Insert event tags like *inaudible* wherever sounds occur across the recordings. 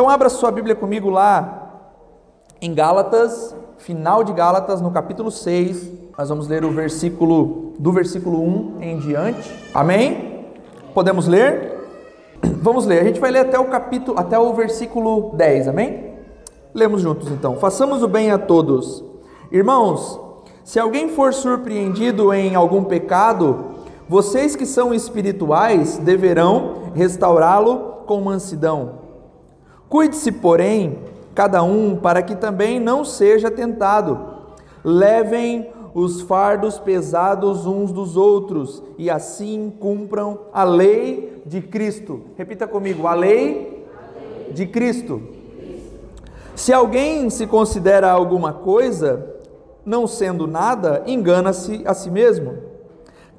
Então abra sua Bíblia comigo lá em Gálatas, final de Gálatas, no capítulo 6. Nós vamos ler o versículo do versículo 1 em diante. Amém? Podemos ler? *clears throat* Vamos ler. A gente vai ler até o capítulo, até o versículo 10, amém? Lemos juntos então. Façamos o bem a todos. Irmãos, se alguém for surpreendido em algum pecado, vocês que são espirituais deverão restaurá-lo com mansidão. Cuide-se, porém, cada um para que também não seja tentado. Levem os fardos pesados uns dos outros e assim cumpram a lei de Cristo. Repita comigo: a lei de Cristo. Se alguém se considera alguma coisa, não sendo nada, engana-se a si mesmo.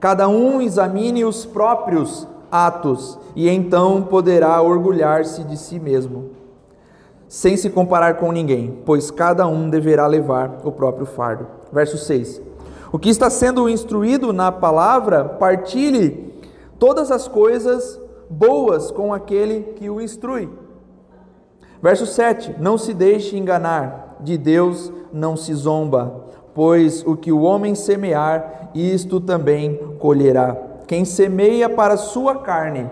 Cada um examine os próprios atos e então poderá orgulhar-se de si mesmo sem se comparar com ninguém, pois cada um deverá levar o próprio fardo. Verso 6. O que está sendo instruído na palavra, partilhe todas as coisas boas com aquele que o instrui. Verso 7. Não se deixe enganar, de Deus não se zomba, pois o que o homem semear, isto também colherá. Quem semeia para sua carne,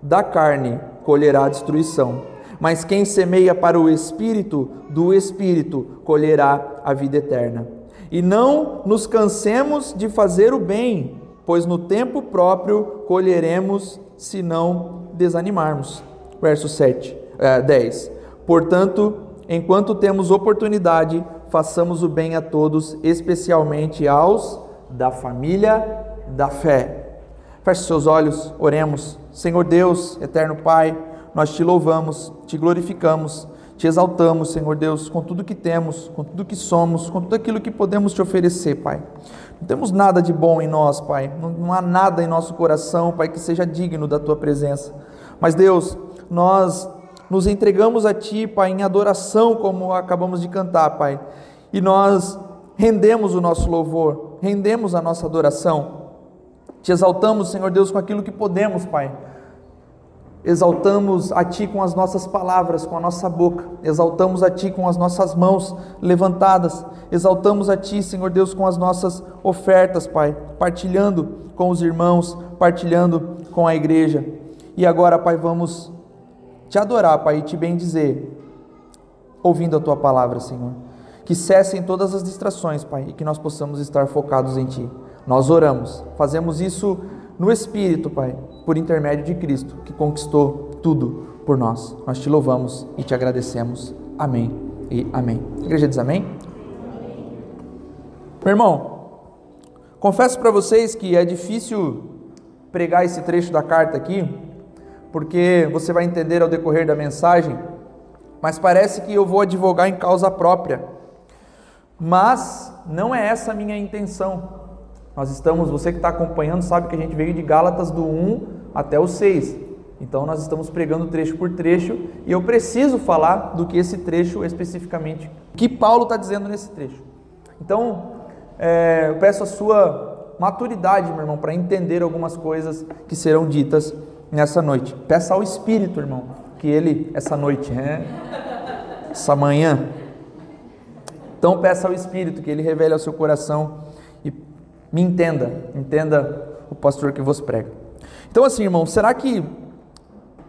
da carne colherá destruição mas quem semeia para o espírito, do espírito colherá a vida eterna. E não nos cansemos de fazer o bem, pois no tempo próprio colheremos se não desanimarmos. Verso 7, é, 10. Portanto, enquanto temos oportunidade, façamos o bem a todos, especialmente aos da família da fé. Feche seus olhos, oremos. Senhor Deus, eterno Pai, nós te louvamos, te glorificamos, te exaltamos, Senhor Deus, com tudo que temos, com tudo que somos, com tudo aquilo que podemos te oferecer, Pai. Não temos nada de bom em nós, Pai. Não, não há nada em nosso coração, Pai, que seja digno da tua presença. Mas, Deus, nós nos entregamos a Ti, Pai, em adoração, como acabamos de cantar, Pai. E nós rendemos o nosso louvor, rendemos a nossa adoração. Te exaltamos, Senhor Deus, com aquilo que podemos, Pai Exaltamos a Ti com as nossas palavras, com a nossa boca, exaltamos a Ti com as nossas mãos levantadas, exaltamos a Ti, Senhor Deus, com as nossas ofertas, Pai, partilhando com os irmãos, partilhando com a igreja. E agora, Pai, vamos te adorar, Pai, e te bendizer, ouvindo a Tua palavra, Senhor. Que cessem todas as distrações, Pai, e que nós possamos estar focados em Ti. Nós oramos, fazemos isso no Espírito, Pai, por intermédio de Cristo, que conquistou tudo por nós. Nós te louvamos e te agradecemos. Amém e amém. A igreja diz amém? Meu irmão, confesso para vocês que é difícil pregar esse trecho da carta aqui, porque você vai entender ao decorrer da mensagem, mas parece que eu vou advogar em causa própria. Mas não é essa a minha intenção. Nós estamos, você que está acompanhando sabe que a gente veio de Gálatas do 1 até o 6. Então nós estamos pregando trecho por trecho e eu preciso falar do que esse trecho especificamente, o que Paulo está dizendo nesse trecho. Então é, eu peço a sua maturidade, meu irmão, para entender algumas coisas que serão ditas nessa noite. Peça ao Espírito, irmão, que ele, essa noite, né? essa manhã. Então peça ao Espírito que ele revele ao seu coração me entenda, entenda o pastor que vos prega. Então, assim, irmão, será que,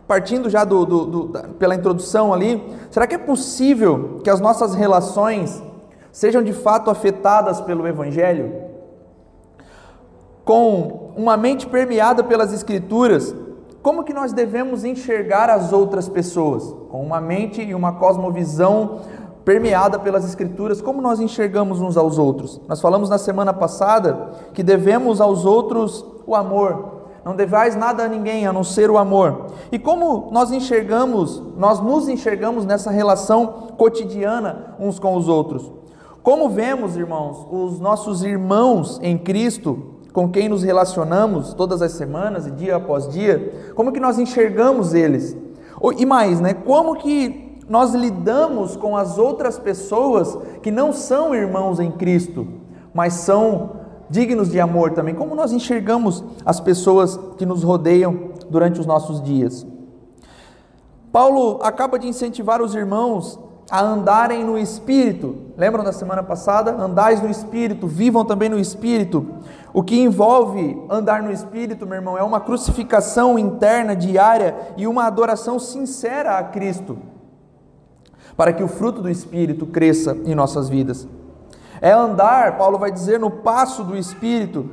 partindo já do, do, do, pela introdução ali, será que é possível que as nossas relações sejam de fato afetadas pelo Evangelho? Com uma mente permeada pelas Escrituras, como que nós devemos enxergar as outras pessoas? Com uma mente e uma cosmovisão permeada pelas Escrituras, como nós enxergamos uns aos outros. Nós falamos na semana passada que devemos aos outros o amor. Não devais nada a ninguém a não ser o amor. E como nós enxergamos, nós nos enxergamos nessa relação cotidiana uns com os outros. Como vemos, irmãos, os nossos irmãos em Cristo, com quem nos relacionamos todas as semanas e dia após dia, como que nós enxergamos eles? E mais, né? Como que nós lidamos com as outras pessoas que não são irmãos em Cristo, mas são dignos de amor também. Como nós enxergamos as pessoas que nos rodeiam durante os nossos dias? Paulo acaba de incentivar os irmãos a andarem no espírito. Lembram da semana passada? Andais no espírito, vivam também no espírito. O que envolve andar no espírito, meu irmão, é uma crucificação interna diária e uma adoração sincera a Cristo, para que o fruto do espírito cresça em nossas vidas. É andar, Paulo vai dizer, no passo do espírito,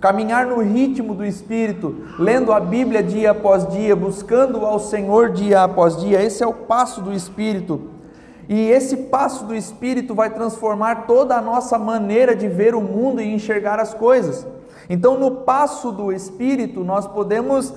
caminhar no ritmo do espírito, lendo a Bíblia dia após dia, buscando ao Senhor dia após dia. Esse é o passo do espírito. E esse passo do Espírito vai transformar toda a nossa maneira de ver o mundo e enxergar as coisas. Então, no passo do Espírito, nós podemos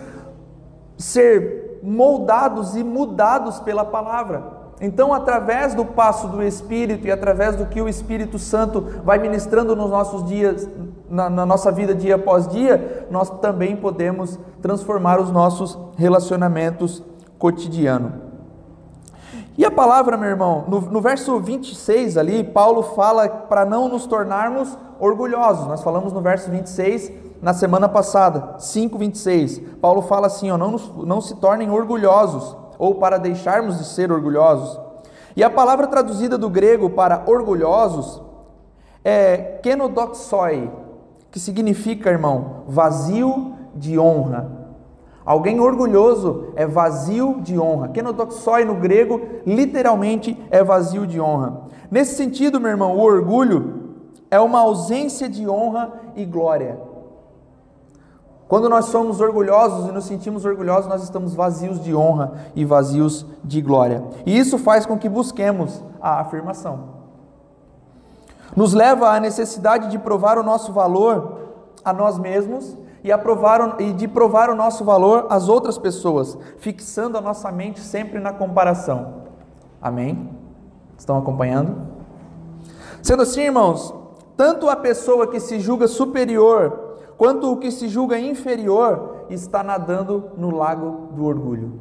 ser moldados e mudados pela palavra. Então, através do passo do Espírito e através do que o Espírito Santo vai ministrando nos nossos dias, na, na, nossa vida dia após dia, nós também podemos transformar os nossos relacionamentos cotidianos. E a palavra, meu irmão, no, no verso 26 ali, Paulo fala para não nos tornarmos orgulhosos. Nós falamos no verso 26 na semana passada, 5:26. Paulo fala assim, ó, não, não se tornem orgulhosos, ou para deixarmos de ser orgulhosos. E a palavra traduzida do grego para orgulhosos é kenodoxoi, que significa, irmão, vazio de honra. Alguém orgulhoso é vazio de honra. Kenodoxoi no grego literalmente é vazio de honra. Nesse sentido, meu irmão, o orgulho é uma ausência de honra e glória. Quando nós somos orgulhosos e nos sentimos orgulhosos, nós estamos vazios de honra e vazios de glória. E isso faz com que busquemos a afirmação. Nos leva à necessidade de provar o nosso valor a nós mesmos e, aprovar, e de provar o nosso valor às outras pessoas, fixando a nossa mente sempre na comparação. Amém? Estão acompanhando? Sendo assim, irmãos, tanto a pessoa que se julga superior quanto o que se julga inferior está nadando no lago do orgulho.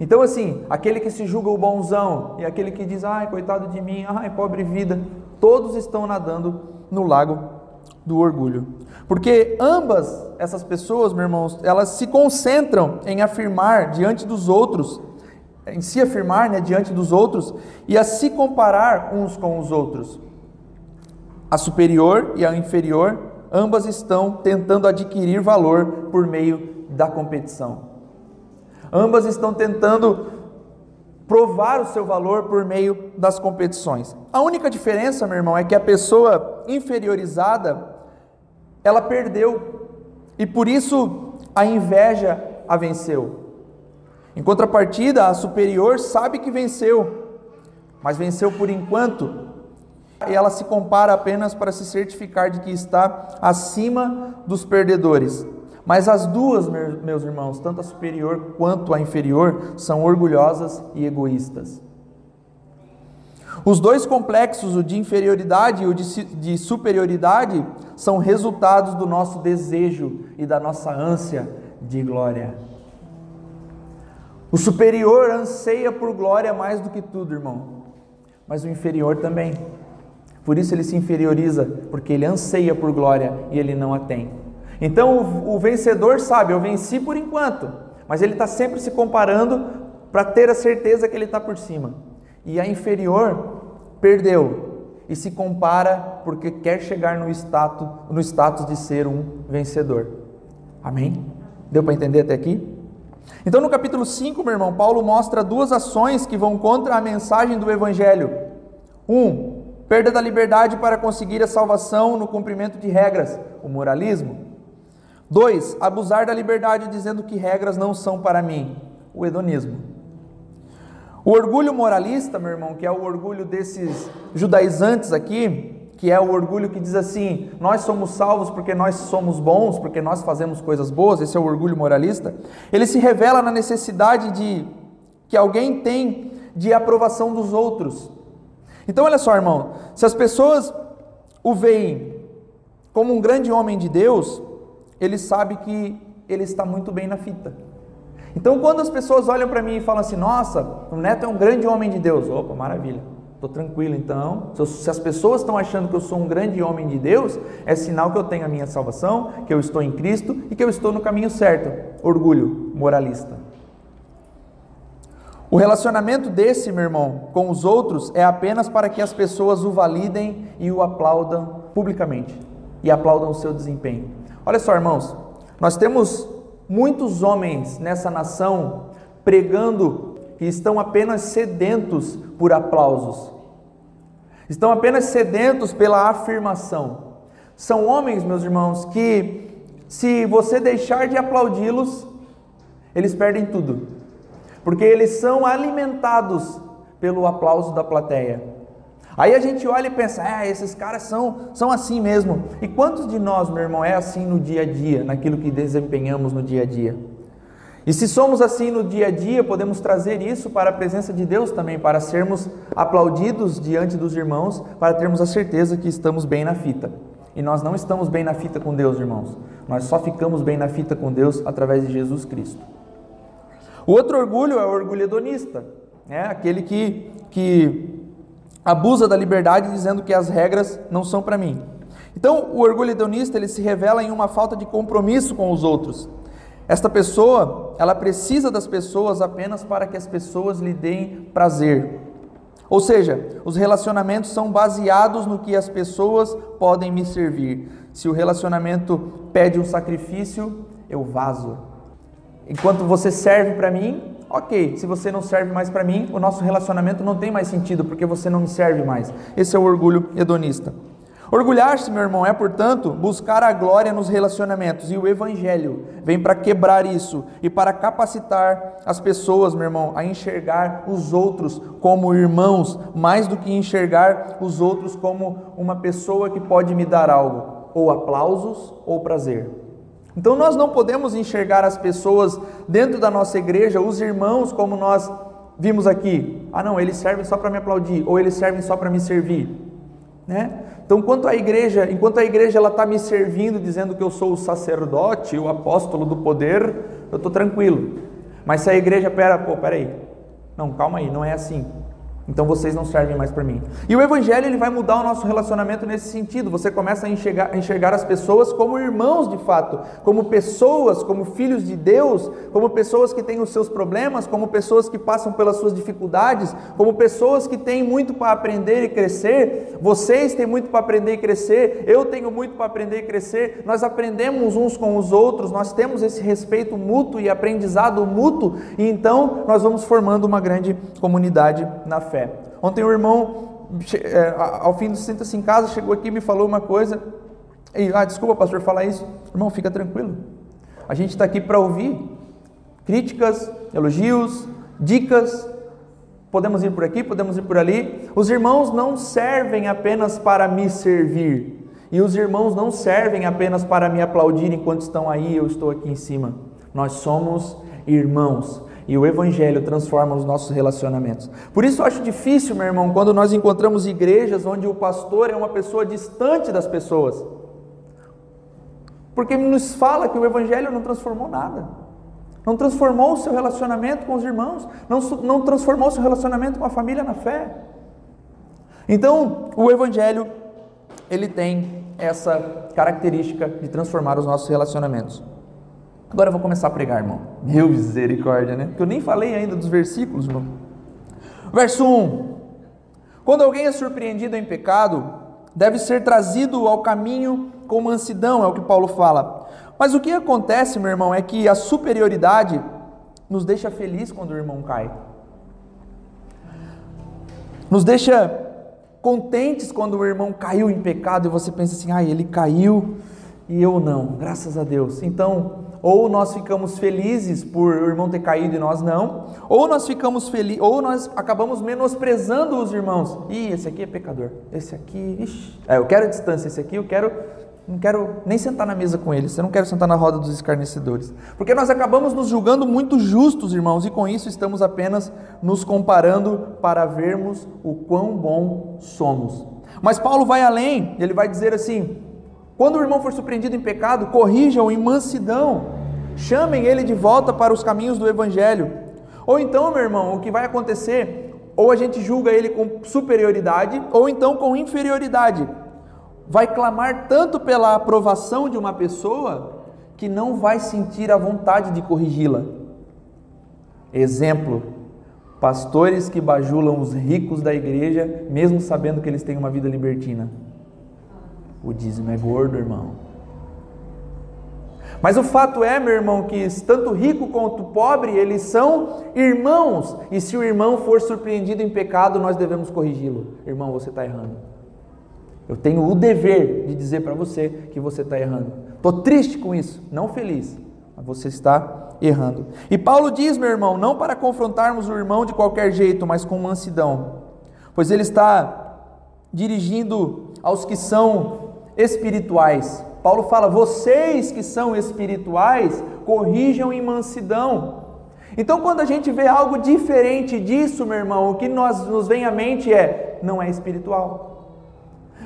Então, assim, aquele que se julga o bonzão e aquele que diz, ai, coitado de mim, ai, pobre vida, todos estão nadando no lago do orgulho. Porque ambas essas pessoas, meus irmãos, elas se concentram em afirmar diante dos outros, em se afirmar né, diante dos outros e a se comparar uns com os outros. A superior e a inferior, ambas estão tentando adquirir valor por meio da competição. Ambas estão tentando provar o seu valor por meio das competições. A única diferença, meu irmão, é que a pessoa inferiorizada ela perdeu e por isso a inveja a venceu. Em contrapartida, a superior sabe que venceu, mas venceu por enquanto. E ela se compara apenas para se certificar de que está acima dos perdedores. Mas as duas, meus irmãos, tanto a superior quanto a inferior, são orgulhosas e egoístas. Os dois complexos, o de inferioridade e o de, de superioridade, são resultados do nosso desejo e da nossa ânsia de glória. O superior anseia por glória mais do que tudo, irmão, mas o inferior também. Por isso ele se inferioriza, porque ele anseia por glória e ele não a tem. Então o, o vencedor sabe, eu venci por enquanto, mas ele está sempre se comparando para ter a certeza que ele está por cima. E a inferior perdeu e se compara porque quer chegar no status, no status de ser um vencedor. Amém? Deu para entender até aqui? Então, no capítulo 5, meu irmão, Paulo mostra duas ações que vão contra a mensagem do Evangelho. Um, perda da liberdade para conseguir a salvação no cumprimento de regras, o moralismo. Dois, abusar da liberdade dizendo que regras não são para mim, o hedonismo. O orgulho moralista, meu irmão, que é o orgulho desses judaizantes aqui, que é o orgulho que diz assim: nós somos salvos porque nós somos bons, porque nós fazemos coisas boas, esse é o orgulho moralista. Ele se revela na necessidade de que alguém tem de aprovação dos outros. Então, olha só, irmão, se as pessoas o veem como um grande homem de Deus, ele sabe que ele está muito bem na fita. Então, quando as pessoas olham para mim e falam assim: Nossa, o neto é um grande homem de Deus, opa, maravilha, estou tranquilo. Então, se as pessoas estão achando que eu sou um grande homem de Deus, é sinal que eu tenho a minha salvação, que eu estou em Cristo e que eu estou no caminho certo. Orgulho moralista. O relacionamento desse, meu irmão, com os outros é apenas para que as pessoas o validem e o aplaudam publicamente e aplaudam o seu desempenho. Olha só, irmãos, nós temos muitos homens nessa nação pregando que estão apenas sedentos por aplausos, estão apenas sedentos pela afirmação. São homens, meus irmãos, que se você deixar de aplaudi-los, eles perdem tudo porque eles são alimentados pelo aplauso da plateia. Aí a gente olha e pensa, é, esses caras são, são assim mesmo. E quantos de nós, meu irmão, é assim no dia a dia, naquilo que desempenhamos no dia a dia? E se somos assim no dia a dia, podemos trazer isso para a presença de Deus também, para sermos aplaudidos diante dos irmãos, para termos a certeza que estamos bem na fita. E nós não estamos bem na fita com Deus, irmãos. Nós só ficamos bem na fita com Deus através de Jesus Cristo. O outro orgulho é o orgulho hedonista, né? aquele que, que abusa da liberdade dizendo que as regras não são para mim. Então, o orgulho hedonista ele se revela em uma falta de compromisso com os outros. Esta pessoa, ela precisa das pessoas apenas para que as pessoas lhe deem prazer. Ou seja, os relacionamentos são baseados no que as pessoas podem me servir. Se o relacionamento pede um sacrifício, eu vazo. Enquanto você serve para mim, ok. Se você não serve mais para mim, o nosso relacionamento não tem mais sentido porque você não me serve mais. Esse é o orgulho hedonista. Orgulhar-se, meu irmão, é, portanto, buscar a glória nos relacionamentos. E o Evangelho vem para quebrar isso e para capacitar as pessoas, meu irmão, a enxergar os outros como irmãos, mais do que enxergar os outros como uma pessoa que pode me dar algo, ou aplausos ou prazer. Então nós não podemos enxergar as pessoas dentro da nossa igreja, os irmãos, como nós vimos aqui. Ah, não, eles servem só para me aplaudir, ou eles servem só para me servir. Né? Então, quanto a igreja, enquanto a igreja ela está me servindo, dizendo que eu sou o sacerdote, o apóstolo do poder, eu estou tranquilo. Mas se a igreja, pera, pô, peraí, não, calma aí, não é assim. Então vocês não servem mais para mim. E o Evangelho ele vai mudar o nosso relacionamento nesse sentido. Você começa a enxergar, a enxergar as pessoas como irmãos de fato, como pessoas, como filhos de Deus, como pessoas que têm os seus problemas, como pessoas que passam pelas suas dificuldades, como pessoas que têm muito para aprender e crescer. Vocês têm muito para aprender e crescer. Eu tenho muito para aprender e crescer. Nós aprendemos uns com os outros. Nós temos esse respeito mútuo e aprendizado mútuo. E então nós vamos formando uma grande comunidade na fé fé. Ontem o irmão, é, ao fim do senta-se em casa, chegou aqui e me falou uma coisa. E, ah, desculpa, pastor, falar isso. Irmão, fica tranquilo. A gente está aqui para ouvir críticas, elogios, dicas. Podemos ir por aqui, podemos ir por ali. Os irmãos não servem apenas para me servir. E os irmãos não servem apenas para me aplaudir enquanto estão aí, eu estou aqui em cima. Nós somos irmãos e o Evangelho transforma os nossos relacionamentos. Por isso eu acho difícil, meu irmão, quando nós encontramos igrejas onde o pastor é uma pessoa distante das pessoas. Porque nos fala que o Evangelho não transformou nada. Não transformou o seu relacionamento com os irmãos. Não, não transformou o seu relacionamento com a família na fé. Então, o Evangelho, ele tem essa característica de transformar os nossos relacionamentos. Agora eu vou começar a pregar, irmão. Meu misericórdia, né? Porque eu nem falei ainda dos versículos, irmão. Verso 1: Quando alguém é surpreendido em pecado, deve ser trazido ao caminho com mansidão, é o que Paulo fala. Mas o que acontece, meu irmão, é que a superioridade nos deixa feliz quando o irmão cai. Nos deixa contentes quando o irmão caiu em pecado e você pensa assim: "Ah, ele caiu e eu não". Graças a Deus. Então, ou nós ficamos felizes por o irmão ter caído e nós não, ou nós ficamos felizes, ou nós acabamos menosprezando os irmãos. Ih, esse aqui é pecador. Esse aqui, ixi, é, eu quero distância, esse aqui eu quero não quero nem sentar na mesa com eles, eu não quero sentar na roda dos escarnecedores. Porque nós acabamos nos julgando muito justos, irmãos, e com isso estamos apenas nos comparando para vermos o quão bom somos. Mas Paulo vai além, ele vai dizer assim: quando o irmão for surpreendido em pecado, corrijam em mansidão, chamem ele de volta para os caminhos do Evangelho. Ou então, meu irmão, o que vai acontecer, ou a gente julga ele com superioridade, ou então com inferioridade. Vai clamar tanto pela aprovação de uma pessoa que não vai sentir a vontade de corrigi-la. Exemplo: Pastores que bajulam os ricos da igreja, mesmo sabendo que eles têm uma vida libertina. O dízimo é gordo, irmão. Mas o fato é, meu irmão, que tanto rico quanto pobre, eles são irmãos. E se o irmão for surpreendido em pecado, nós devemos corrigi-lo. Irmão, você está errando. Eu tenho o dever de dizer para você que você está errando. Estou triste com isso, não feliz, mas você está errando. E Paulo diz, meu irmão, não para confrontarmos o irmão de qualquer jeito, mas com mansidão, pois ele está dirigindo aos que são espirituais. Paulo fala: vocês que são espirituais, corrijam em mansidão. Então, quando a gente vê algo diferente disso, meu irmão, o que nós, nos vem à mente é: não é espiritual.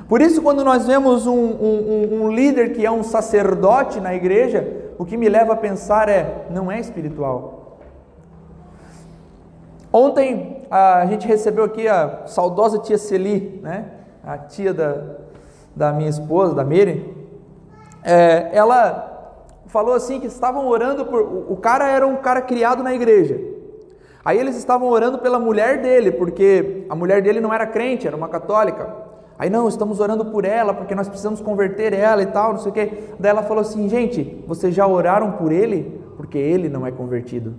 Por isso, quando nós vemos um, um, um líder que é um sacerdote na igreja, o que me leva a pensar é: não é espiritual. Ontem a gente recebeu aqui a saudosa tia Celi, né? a tia da, da minha esposa, da Miriam é, ela falou assim que estavam orando por. O cara era um cara criado na igreja. Aí eles estavam orando pela mulher dele, porque a mulher dele não era crente, era uma católica. Aí não, estamos orando por ela, porque nós precisamos converter ela e tal, não sei o quê. Daí ela falou assim: gente, vocês já oraram por ele? Porque ele não é convertido.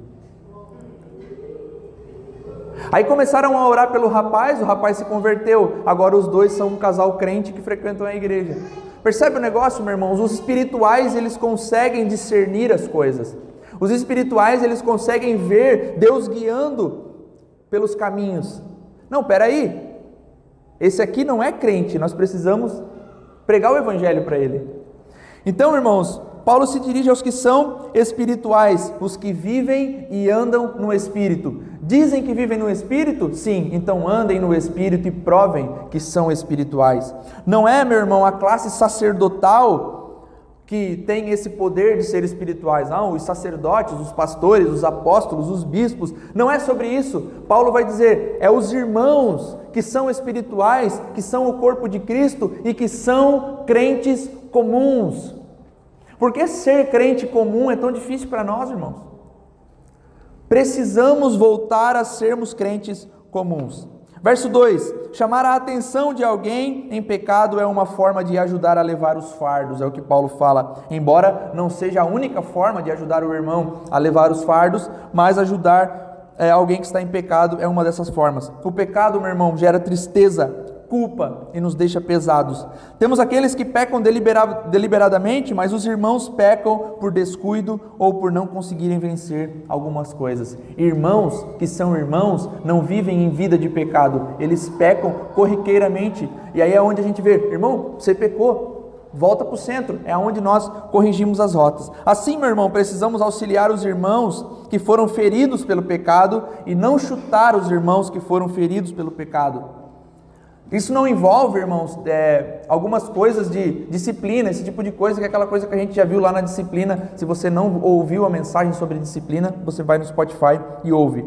Aí começaram a orar pelo rapaz, o rapaz se converteu. Agora os dois são um casal crente que frequentam a igreja. Percebe o negócio, meus irmãos? Os espirituais, eles conseguem discernir as coisas. Os espirituais, eles conseguem ver Deus guiando pelos caminhos. Não, peraí. Esse aqui não é crente, nós precisamos pregar o evangelho para ele. Então, irmãos, Paulo se dirige aos que são espirituais, os que vivem e andam no espírito. Dizem que vivem no Espírito? Sim, então andem no Espírito e provem que são espirituais. Não é, meu irmão, a classe sacerdotal que tem esse poder de ser espirituais. Não, os sacerdotes, os pastores, os apóstolos, os bispos. Não é sobre isso. Paulo vai dizer: é os irmãos que são espirituais, que são o corpo de Cristo e que são crentes comuns. Por que ser crente comum é tão difícil para nós, irmãos? Precisamos voltar a sermos crentes comuns. Verso 2: chamar a atenção de alguém em pecado é uma forma de ajudar a levar os fardos, é o que Paulo fala. Embora não seja a única forma de ajudar o irmão a levar os fardos, mas ajudar é, alguém que está em pecado é uma dessas formas. O pecado, meu irmão, gera tristeza, culpa e nos deixa pesados. Temos aqueles que pecam deliberadamente, mas os irmãos pecam por descuido ou por não conseguirem vencer algumas coisas. Irmãos que são irmãos não vivem em vida de pecado, eles pecam corriqueiramente. E aí é onde a gente vê, irmão, você pecou, volta para o centro, é onde nós corrigimos as rotas. Assim, meu irmão, precisamos auxiliar os irmãos que foram feridos pelo pecado e não chutar os irmãos que foram feridos pelo pecado. Isso não envolve, irmãos, é, algumas coisas de disciplina, esse tipo de coisa, que é aquela coisa que a gente já viu lá na disciplina. Se você não ouviu a mensagem sobre disciplina, você vai no Spotify e ouve.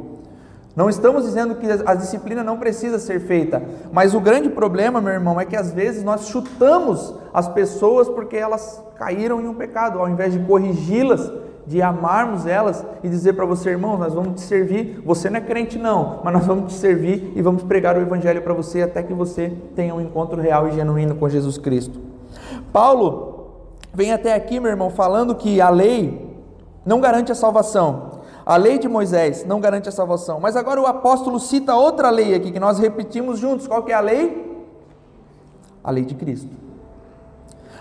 Não estamos dizendo que a disciplina não precisa ser feita, mas o grande problema, meu irmão, é que às vezes nós chutamos as pessoas porque elas caíram em um pecado, ao invés de corrigi-las de amarmos elas e dizer para você, irmão, nós vamos te servir. Você não é crente, não, mas nós vamos te servir e vamos pregar o Evangelho para você até que você tenha um encontro real e genuíno com Jesus Cristo. Paulo vem até aqui, meu irmão, falando que a lei não garante a salvação. A lei de Moisés não garante a salvação. Mas agora o apóstolo cita outra lei aqui que nós repetimos juntos. Qual que é a lei? A lei de Cristo.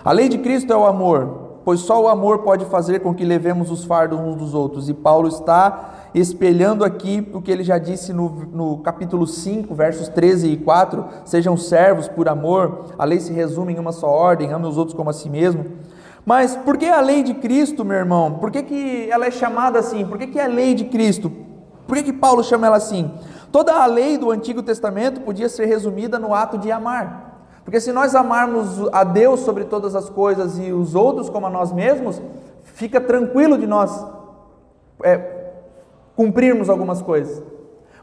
A lei de Cristo é o amor, pois só o amor pode fazer com que levemos os fardos uns dos outros. E Paulo está espelhando aqui o que ele já disse no, no capítulo 5, versos 13 e 4: sejam servos por amor, a lei se resume em uma só ordem, ame os outros como a si mesmo. Mas por que a lei de Cristo, meu irmão? Por que, que ela é chamada assim? Por que, que é a lei de Cristo? Por que, que Paulo chama ela assim? Toda a lei do Antigo Testamento podia ser resumida no ato de amar. Porque se nós amarmos a Deus sobre todas as coisas e os outros como a nós mesmos, fica tranquilo de nós é, cumprirmos algumas coisas.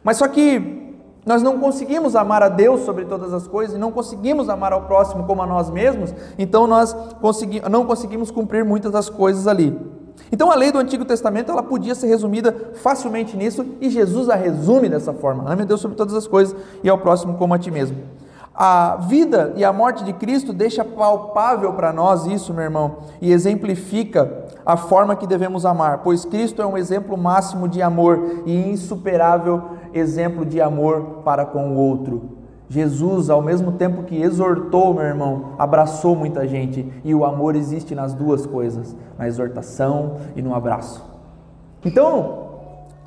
Mas só que nós não conseguimos amar a Deus sobre todas as coisas e não conseguimos amar ao próximo como a nós mesmos, então nós consegui, não conseguimos cumprir muitas das coisas ali. Então a lei do Antigo Testamento ela podia ser resumida facilmente nisso e Jesus a resume dessa forma: ame a Deus sobre todas as coisas e ao próximo como a ti mesmo. A vida e a morte de Cristo deixa palpável para nós isso, meu irmão, e exemplifica a forma que devemos amar, pois Cristo é um exemplo máximo de amor e insuperável exemplo de amor para com o outro. Jesus, ao mesmo tempo que exortou, meu irmão, abraçou muita gente, e o amor existe nas duas coisas, na exortação e no abraço. Então,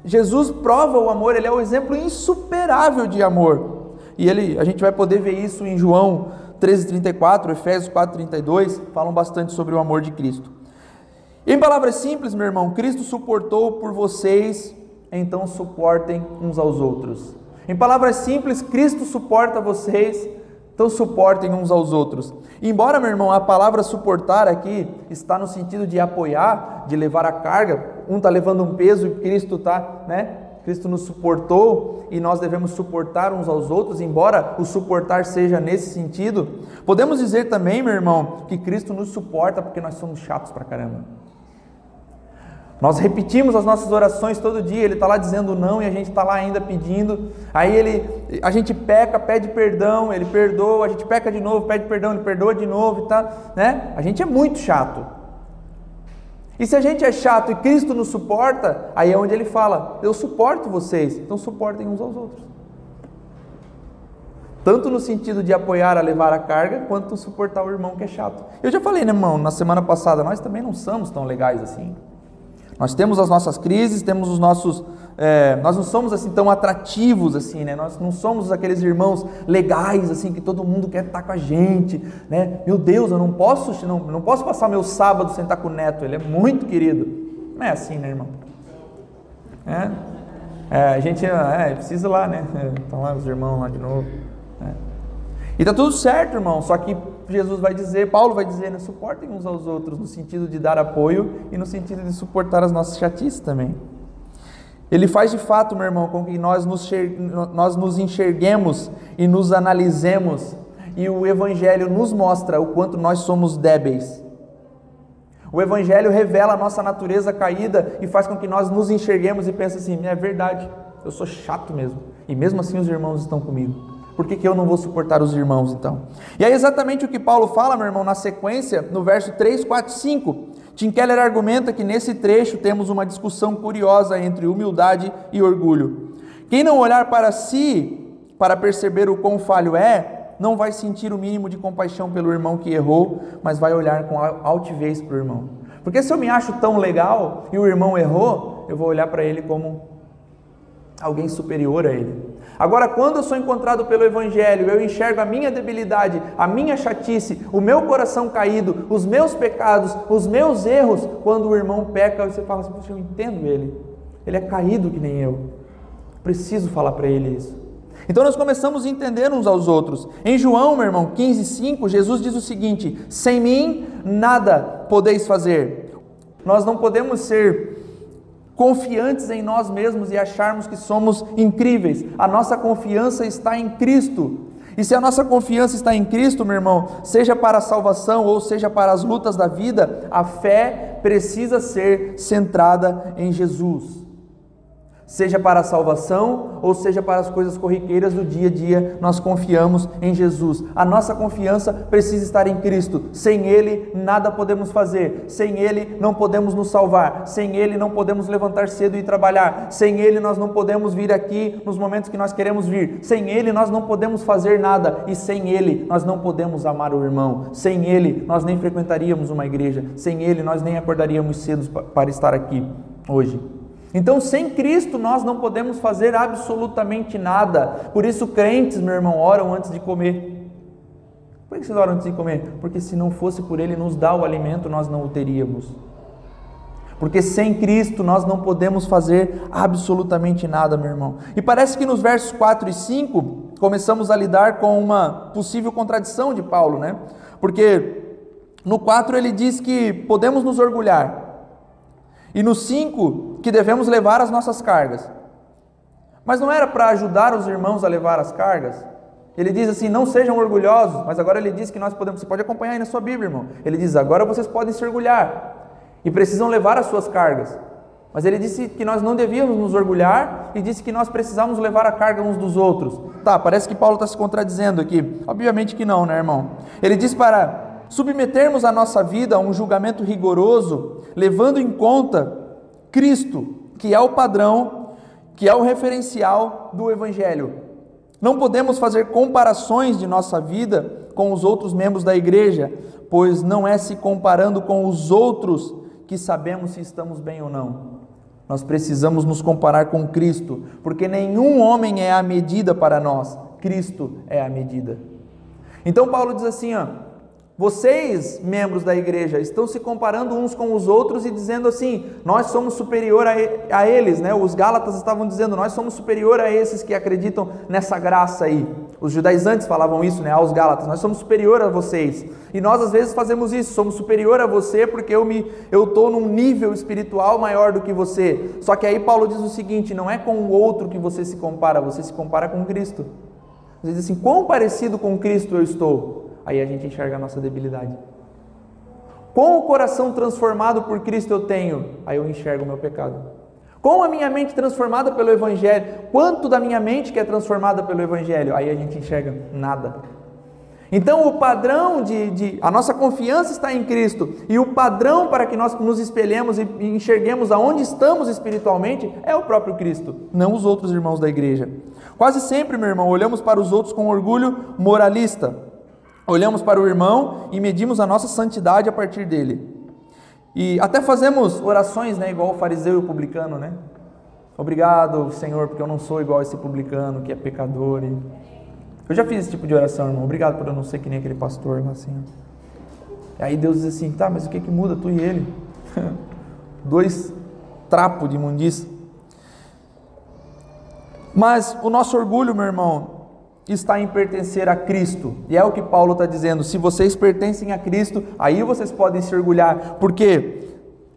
Jesus prova o amor, ele é o exemplo insuperável de amor. E ele, a gente vai poder ver isso em João 13:34, Efésios 4:32, falam bastante sobre o amor de Cristo. Em palavras simples, meu irmão, Cristo suportou por vocês, então suportem uns aos outros. Em palavras simples, Cristo suporta vocês, então suportem uns aos outros. Embora, meu irmão, a palavra suportar aqui está no sentido de apoiar, de levar a carga, um está levando um peso e Cristo está, né? Cristo nos suportou e nós devemos suportar uns aos outros, embora o suportar seja nesse sentido. Podemos dizer também, meu irmão, que Cristo nos suporta porque nós somos chatos pra caramba. Nós repetimos as nossas orações todo dia, ele está lá dizendo não e a gente está lá ainda pedindo. Aí ele, a gente peca, pede perdão, ele perdoa, a gente peca de novo, pede perdão, ele perdoa de novo, tá, né? A gente é muito chato. E se a gente é chato e Cristo nos suporta, aí é onde ele fala: Eu suporto vocês, então suportem uns aos outros. Tanto no sentido de apoiar a levar a carga, quanto suportar o irmão que é chato. Eu já falei, né, irmão, na semana passada, nós também não somos tão legais assim. Nós temos as nossas crises, temos os nossos. É, nós não somos assim tão atrativos assim, né? Nós não somos aqueles irmãos legais assim que todo mundo quer estar com a gente, né? Meu Deus, eu não posso, não, não posso passar meu sábado sem estar com o neto. Ele é muito querido. Não é assim, né, irmão? É, é a gente é, precisa ir lá, né? Estão lá os irmãos lá de novo. É. E tá tudo certo, irmão. Só que Jesus vai dizer, Paulo vai dizer, né, suportem uns aos outros, no sentido de dar apoio e no sentido de suportar as nossas chatices também. Ele faz de fato, meu irmão, com que nós nos, nós nos enxerguemos e nos analisemos, e o Evangelho nos mostra o quanto nós somos débeis. O Evangelho revela a nossa natureza caída e faz com que nós nos enxerguemos e pensemos assim: é verdade, eu sou chato mesmo, e mesmo assim os irmãos estão comigo por que, que eu não vou suportar os irmãos então? E é exatamente o que Paulo fala, meu irmão, na sequência, no verso 3, 4, 5. Tim Keller argumenta que nesse trecho temos uma discussão curiosa entre humildade e orgulho. Quem não olhar para si para perceber o quão falho é, não vai sentir o mínimo de compaixão pelo irmão que errou, mas vai olhar com altivez para o irmão. Porque se eu me acho tão legal e o irmão errou, eu vou olhar para ele como alguém superior a ele. Agora, quando eu sou encontrado pelo Evangelho, eu enxergo a minha debilidade, a minha chatice, o meu coração caído, os meus pecados, os meus erros. Quando o irmão peca, você fala assim: Poxa, eu entendo ele. Ele é caído que nem eu. Preciso falar para ele isso. Então nós começamos a entender uns aos outros. Em João, meu irmão, 15,5, Jesus diz o seguinte: Sem mim nada podeis fazer. Nós não podemos ser confiantes em nós mesmos e acharmos que somos incríveis. A nossa confiança está em Cristo. E se a nossa confiança está em Cristo, meu irmão, seja para a salvação ou seja para as lutas da vida, a fé precisa ser centrada em Jesus seja para a salvação ou seja para as coisas corriqueiras do dia a dia, nós confiamos em Jesus. A nossa confiança precisa estar em Cristo. Sem Ele, nada podemos fazer. Sem Ele, não podemos nos salvar. Sem Ele, não podemos levantar cedo e trabalhar. Sem Ele, nós não podemos vir aqui nos momentos que nós queremos vir. Sem Ele, nós não podemos fazer nada. E sem Ele, nós não podemos amar o irmão. Sem Ele, nós nem frequentaríamos uma igreja. Sem Ele, nós nem acordaríamos cedo para estar aqui hoje. Então, sem Cristo, nós não podemos fazer absolutamente nada. Por isso, crentes, meu irmão, oram antes de comer. Por que vocês oram antes de comer? Porque se não fosse por Ele nos dar o alimento, nós não o teríamos. Porque sem Cristo nós não podemos fazer absolutamente nada, meu irmão. E parece que nos versos 4 e 5 começamos a lidar com uma possível contradição de Paulo, né? Porque no 4 ele diz que podemos nos orgulhar, e no 5, que devemos levar as nossas cargas. Mas não era para ajudar os irmãos a levar as cargas? Ele diz assim: não sejam orgulhosos, mas agora ele diz que nós podemos. Você pode acompanhar aí na sua Bíblia, irmão. Ele diz: agora vocês podem se orgulhar. e precisam levar as suas cargas. Mas ele disse que nós não devíamos nos orgulhar e disse que nós precisávamos levar a carga uns dos outros. Tá, parece que Paulo está se contradizendo aqui. Obviamente que não, né, irmão? Ele diz para submetermos a nossa vida a um julgamento rigoroso, levando em conta Cristo, que é o padrão, que é o referencial do Evangelho. Não podemos fazer comparações de nossa vida com os outros membros da igreja, pois não é se comparando com os outros que sabemos se estamos bem ou não. Nós precisamos nos comparar com Cristo, porque nenhum homem é a medida para nós, Cristo é a medida. Então Paulo diz assim, ó, vocês, membros da igreja, estão se comparando uns com os outros e dizendo assim: nós somos superior a, eles, né? Os Gálatas estavam dizendo: nós somos superior a esses que acreditam nessa graça aí. Os judaizantes falavam isso, né? Aos Gálatas: nós somos superior a vocês. E nós às vezes fazemos isso: somos superior a você porque eu me eu estou num nível espiritual maior do que você. Só que aí Paulo diz o seguinte: não é com o outro que você se compara, você se compara com Cristo. Você diz assim: quão parecido com Cristo eu estou? Aí a gente enxerga a nossa debilidade. Com o coração transformado por Cristo eu tenho, aí eu enxergo o meu pecado. Com a minha mente transformada pelo Evangelho, quanto da minha mente que é transformada pelo Evangelho? Aí a gente enxerga nada. Então, o padrão de, de, A nossa confiança está em Cristo, e o padrão para que nós nos espelhemos e enxerguemos aonde estamos espiritualmente é o próprio Cristo, não os outros irmãos da igreja. Quase sempre, meu irmão, olhamos para os outros com orgulho moralista. Olhamos para o irmão e medimos a nossa santidade a partir dele. E até fazemos orações, né, igual o fariseu e o publicano, né? Obrigado, Senhor, porque eu não sou igual esse publicano que é pecador. E... Eu já fiz esse tipo de oração, irmão. Obrigado por eu não ser que nem aquele pastor, assim. E aí Deus diz assim: tá, mas o que que muda tu e ele? *laughs* Dois trapos de imundícia. Mas o nosso orgulho, meu irmão, está em pertencer a Cristo. E é o que Paulo está dizendo: se vocês pertencem a Cristo, aí vocês podem se orgulhar, porque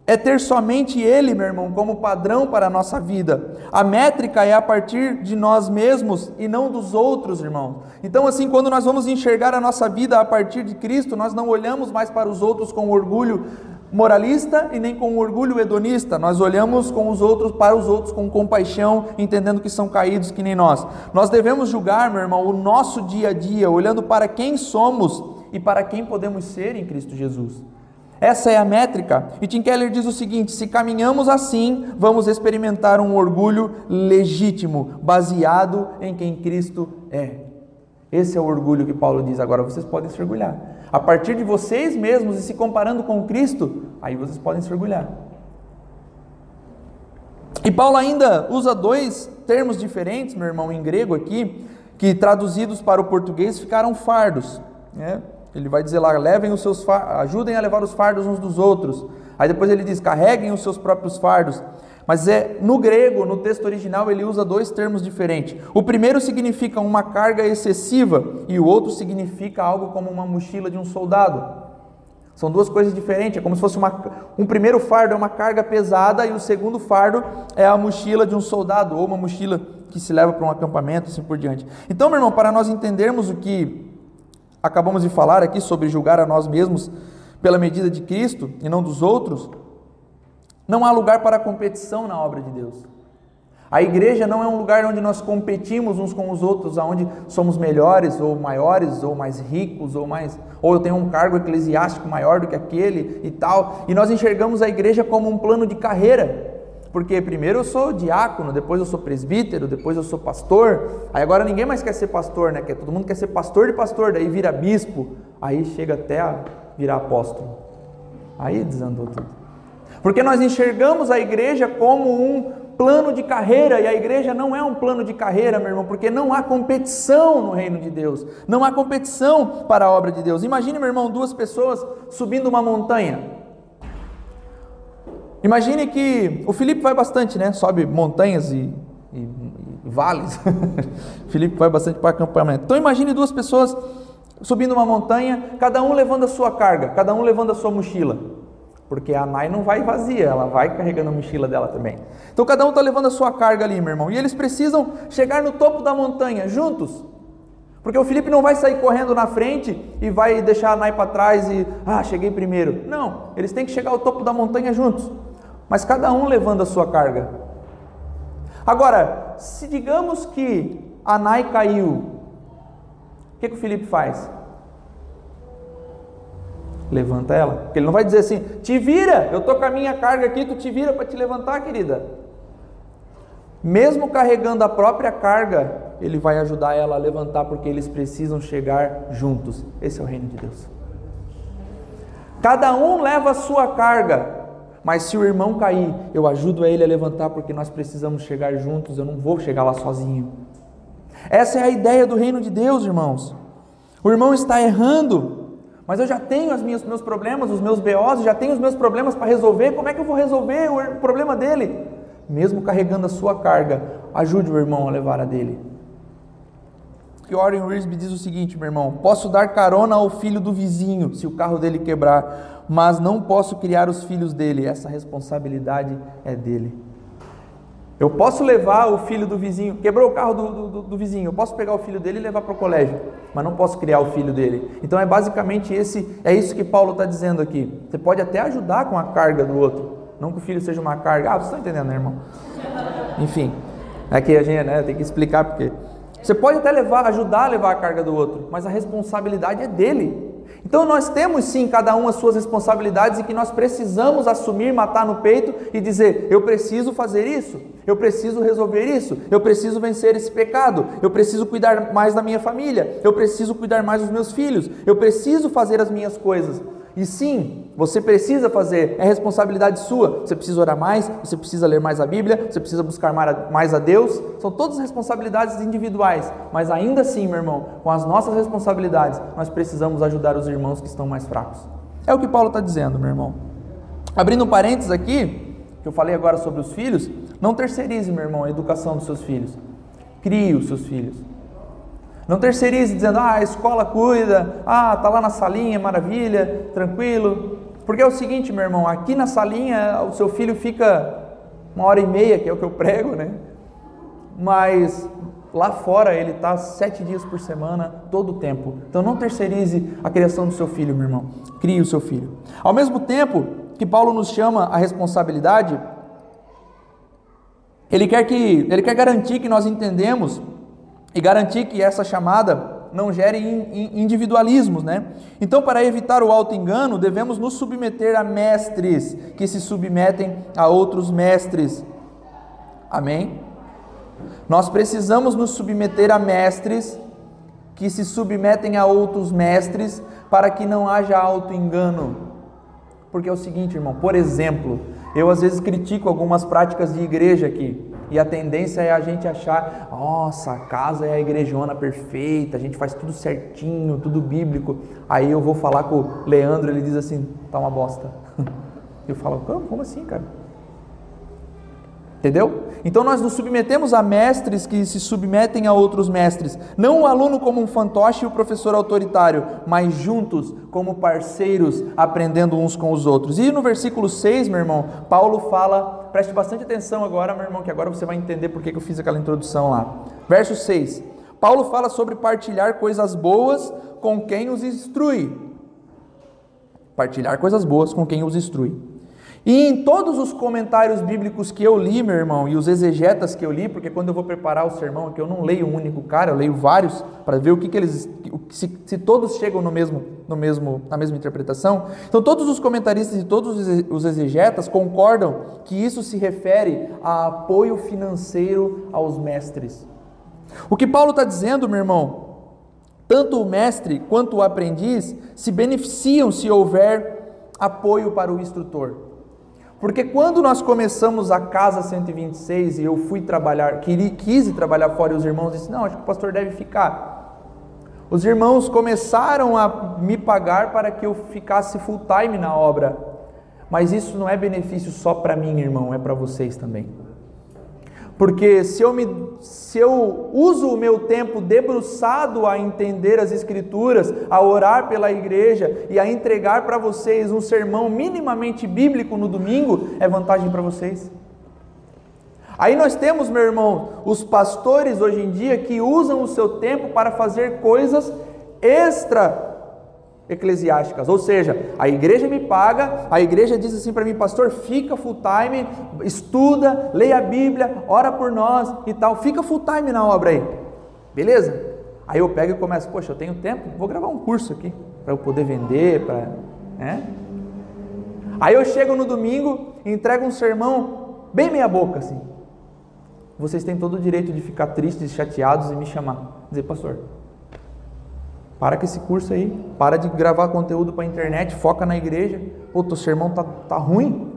é ter somente Ele, meu irmão, como padrão para a nossa vida. A métrica é a partir de nós mesmos e não dos outros, irmão. Então, assim, quando nós vamos enxergar a nossa vida a partir de Cristo, nós não olhamos mais para os outros com orgulho moralista e nem com orgulho hedonista. Nós olhamos com os outros para os outros com compaixão, entendendo que são caídos que nem nós. Nós devemos julgar, meu irmão, o nosso dia a dia, olhando para quem somos e para quem podemos ser em Cristo Jesus. Essa é a métrica. E Tim Keller diz o seguinte: se caminhamos assim, vamos experimentar um orgulho legítimo, baseado em quem Cristo é. Esse é o orgulho que Paulo diz. Agora vocês podem se orgulhar. A partir de vocês mesmos e se comparando com Cristo, aí vocês podem se orgulhar. E Paulo ainda usa dois termos diferentes, meu irmão, em grego aqui, que traduzidos para o português ficaram fardos. Né? Ele vai dizer lá, levem os seus ajudem a levar os fardos uns dos outros. Aí depois ele diz, carreguem os seus próprios fardos. Mas é no grego, no texto original, ele usa dois termos diferentes. O primeiro significa uma carga excessiva e o outro significa algo como uma mochila de um soldado. São duas coisas diferentes. É como se fosse uma, um primeiro fardo é uma carga pesada e o segundo fardo é a mochila de um soldado ou uma mochila que se leva para um acampamento, assim por diante. Então, meu irmão, para nós entendermos o que acabamos de falar aqui sobre julgar a nós mesmos pela medida de Cristo e não dos outros, não há lugar para competição na obra de Deus. A igreja não é um lugar onde nós competimos uns com os outros, aonde somos melhores ou maiores ou mais ricos ou mais ou eu tenho um cargo eclesiástico maior do que aquele e tal. E nós enxergamos a igreja como um plano de carreira. Porque primeiro eu sou diácono, depois eu sou presbítero, depois eu sou pastor. Aí agora ninguém mais quer ser pastor, né? Todo mundo quer ser pastor de pastor, daí vira bispo, aí chega até a virar apóstolo. Aí desandou tudo. Porque nós enxergamos a igreja como um plano de carreira, e a igreja não é um plano de carreira, meu irmão, porque não há competição no reino de Deus, não há competição para a obra de Deus. Imagine, meu irmão, duas pessoas subindo uma montanha. Imagine que o Felipe vai bastante, né? Sobe montanhas e, e, e vales. *laughs* Felipe vai bastante para acampamento. Então imagine duas pessoas subindo uma montanha, cada um levando a sua carga, cada um levando a sua mochila porque a Nai não vai vazia, ela vai carregando a mochila dela também. Então cada um está levando a sua carga ali, meu irmão, e eles precisam chegar no topo da montanha juntos. Porque o Felipe não vai sair correndo na frente e vai deixar a Nai para trás e, ah, cheguei primeiro. Não, eles têm que chegar ao topo da montanha juntos, mas cada um levando a sua carga. Agora, se digamos que a Nai caiu, o que, que o Felipe faz? Levanta ela. Porque ele não vai dizer assim, te vira, eu estou com a minha carga aqui, tu te vira para te levantar, querida. Mesmo carregando a própria carga, ele vai ajudar ela a levantar, porque eles precisam chegar juntos. Esse é o reino de Deus. Cada um leva a sua carga, mas se o irmão cair, eu ajudo ele a levantar, porque nós precisamos chegar juntos, eu não vou chegar lá sozinho. Essa é a ideia do reino de Deus, irmãos. O irmão está errando, mas eu já tenho os meus, problemas, os meus BOs, já tenho os meus problemas para resolver. Como é que eu vou resolver o problema dele? Mesmo carregando a sua carga, ajude o irmão a levar a dele. E Warren Wiersbe diz o seguinte, meu irmão: posso dar carona ao filho do vizinho se o carro dele quebrar, mas não posso criar os filhos dele. Essa responsabilidade é dele. Eu posso levar o filho do vizinho, quebrou o carro do, do, do vizinho, eu posso pegar o filho dele e levar para o colégio, mas não posso criar o filho dele. Então é basicamente esse, é isso que Paulo está dizendo aqui. Você pode até ajudar com a carga do outro, não que o filho seja uma carga. Ah, vocês estão entendendo, né, irmão? Enfim, é que a gente né, tem que explicar porque. Você pode até levar, ajudar a levar a carga do outro, mas a responsabilidade é dele. Então nós temos sim cada um as suas responsabilidades e que nós precisamos assumir, matar no peito e dizer: eu preciso fazer isso, eu preciso resolver isso, eu preciso vencer esse pecado, eu preciso cuidar mais da minha família, eu preciso cuidar mais dos meus filhos, eu preciso fazer as minhas coisas. E sim, você precisa fazer, é responsabilidade sua. Você precisa orar mais, você precisa ler mais a Bíblia, você precisa buscar mais a Deus. São todas responsabilidades individuais, mas ainda assim, meu irmão, com as nossas responsabilidades, nós precisamos ajudar os irmãos que estão mais fracos. É o que Paulo está dizendo, meu irmão. Abrindo um parênteses aqui, que eu falei agora sobre os filhos, não terceirize, meu irmão, a educação dos seus filhos. Crie os seus filhos. Não terceirize dizendo, ah, a escola cuida, ah, tá lá na salinha, maravilha, tranquilo. Porque é o seguinte, meu irmão, aqui na salinha o seu filho fica uma hora e meia, que é o que eu prego, né? Mas lá fora ele está sete dias por semana, todo o tempo. Então não terceirize a criação do seu filho, meu irmão. Crie o seu filho. Ao mesmo tempo que Paulo nos chama a responsabilidade, ele quer que ele quer garantir que nós entendemos e garantir que essa chamada não gere individualismos, né? Então, para evitar o auto-engano, devemos nos submeter a mestres que se submetem a outros mestres. Amém? Nós precisamos nos submeter a mestres que se submetem a outros mestres para que não haja auto-engano. Porque é o seguinte, irmão, por exemplo, eu às vezes critico algumas práticas de igreja aqui. E a tendência é a gente achar, nossa, a casa é a igrejona perfeita, a gente faz tudo certinho, tudo bíblico. Aí eu vou falar com o Leandro, ele diz assim, tá uma bosta. *laughs* Eu falo, como, como assim, cara? Entendeu? Então nós nos submetemos a mestres que se submetem a outros mestres. Não o aluno como um fantoche e o professor autoritário, mas juntos como parceiros, aprendendo uns com os outros. E no versículo 6, meu irmão, Paulo fala, preste bastante atenção agora, meu irmão, que agora você vai entender por que eu fiz aquela introdução lá. Verso 6. Paulo fala sobre partilhar coisas boas com quem os instrui. Partilhar coisas boas com quem os instrui. E em todos os comentários bíblicos que eu li, meu irmão, e os exegetas que eu li, porque quando eu vou preparar o sermão aqui, eu não leio um único cara, eu leio vários para ver o que, que eles, se, se, todos chegam no mesmo, no mesmo, na mesma interpretação. Então, todos os comentaristas e todos os exegetas concordam que isso se refere a apoio financeiro aos mestres. O que Paulo está dizendo, meu irmão, tanto o mestre quanto o aprendiz se beneficiam se houver apoio para o instrutor. Porque quando nós começamos a Casa 126 e eu fui trabalhar, quis ir trabalhar fora e os irmãos disseram, não, acho que o pastor deve ficar. Os irmãos começaram a me pagar para que eu ficasse full time na obra. Mas isso não é benefício só para mim, irmão, é para vocês também. Porque se eu, me, se eu uso o meu tempo debruçado a entender as Escrituras, a orar pela igreja e a entregar para vocês um sermão minimamente bíblico no domingo, é vantagem para vocês. Aí nós temos, meu irmão, os pastores hoje em dia que usam o seu tempo para fazer coisas extra eclesiásticas, ou seja, a igreja me paga, a igreja diz assim para mim, pastor, fica full time, estuda, leia a Bíblia, ora por nós e tal, fica full time na obra aí, beleza? Aí eu pego e começo, poxa, eu tenho tempo, vou gravar um curso aqui para eu poder vender, para, né? Aí eu chego no domingo, entrego um sermão bem meia boca assim. Vocês têm todo o direito de ficar tristes, chateados e me chamar, dizer, pastor, para com esse curso aí, para de gravar conteúdo para a internet, foca na igreja. Pô, teu sermão tá, tá ruim.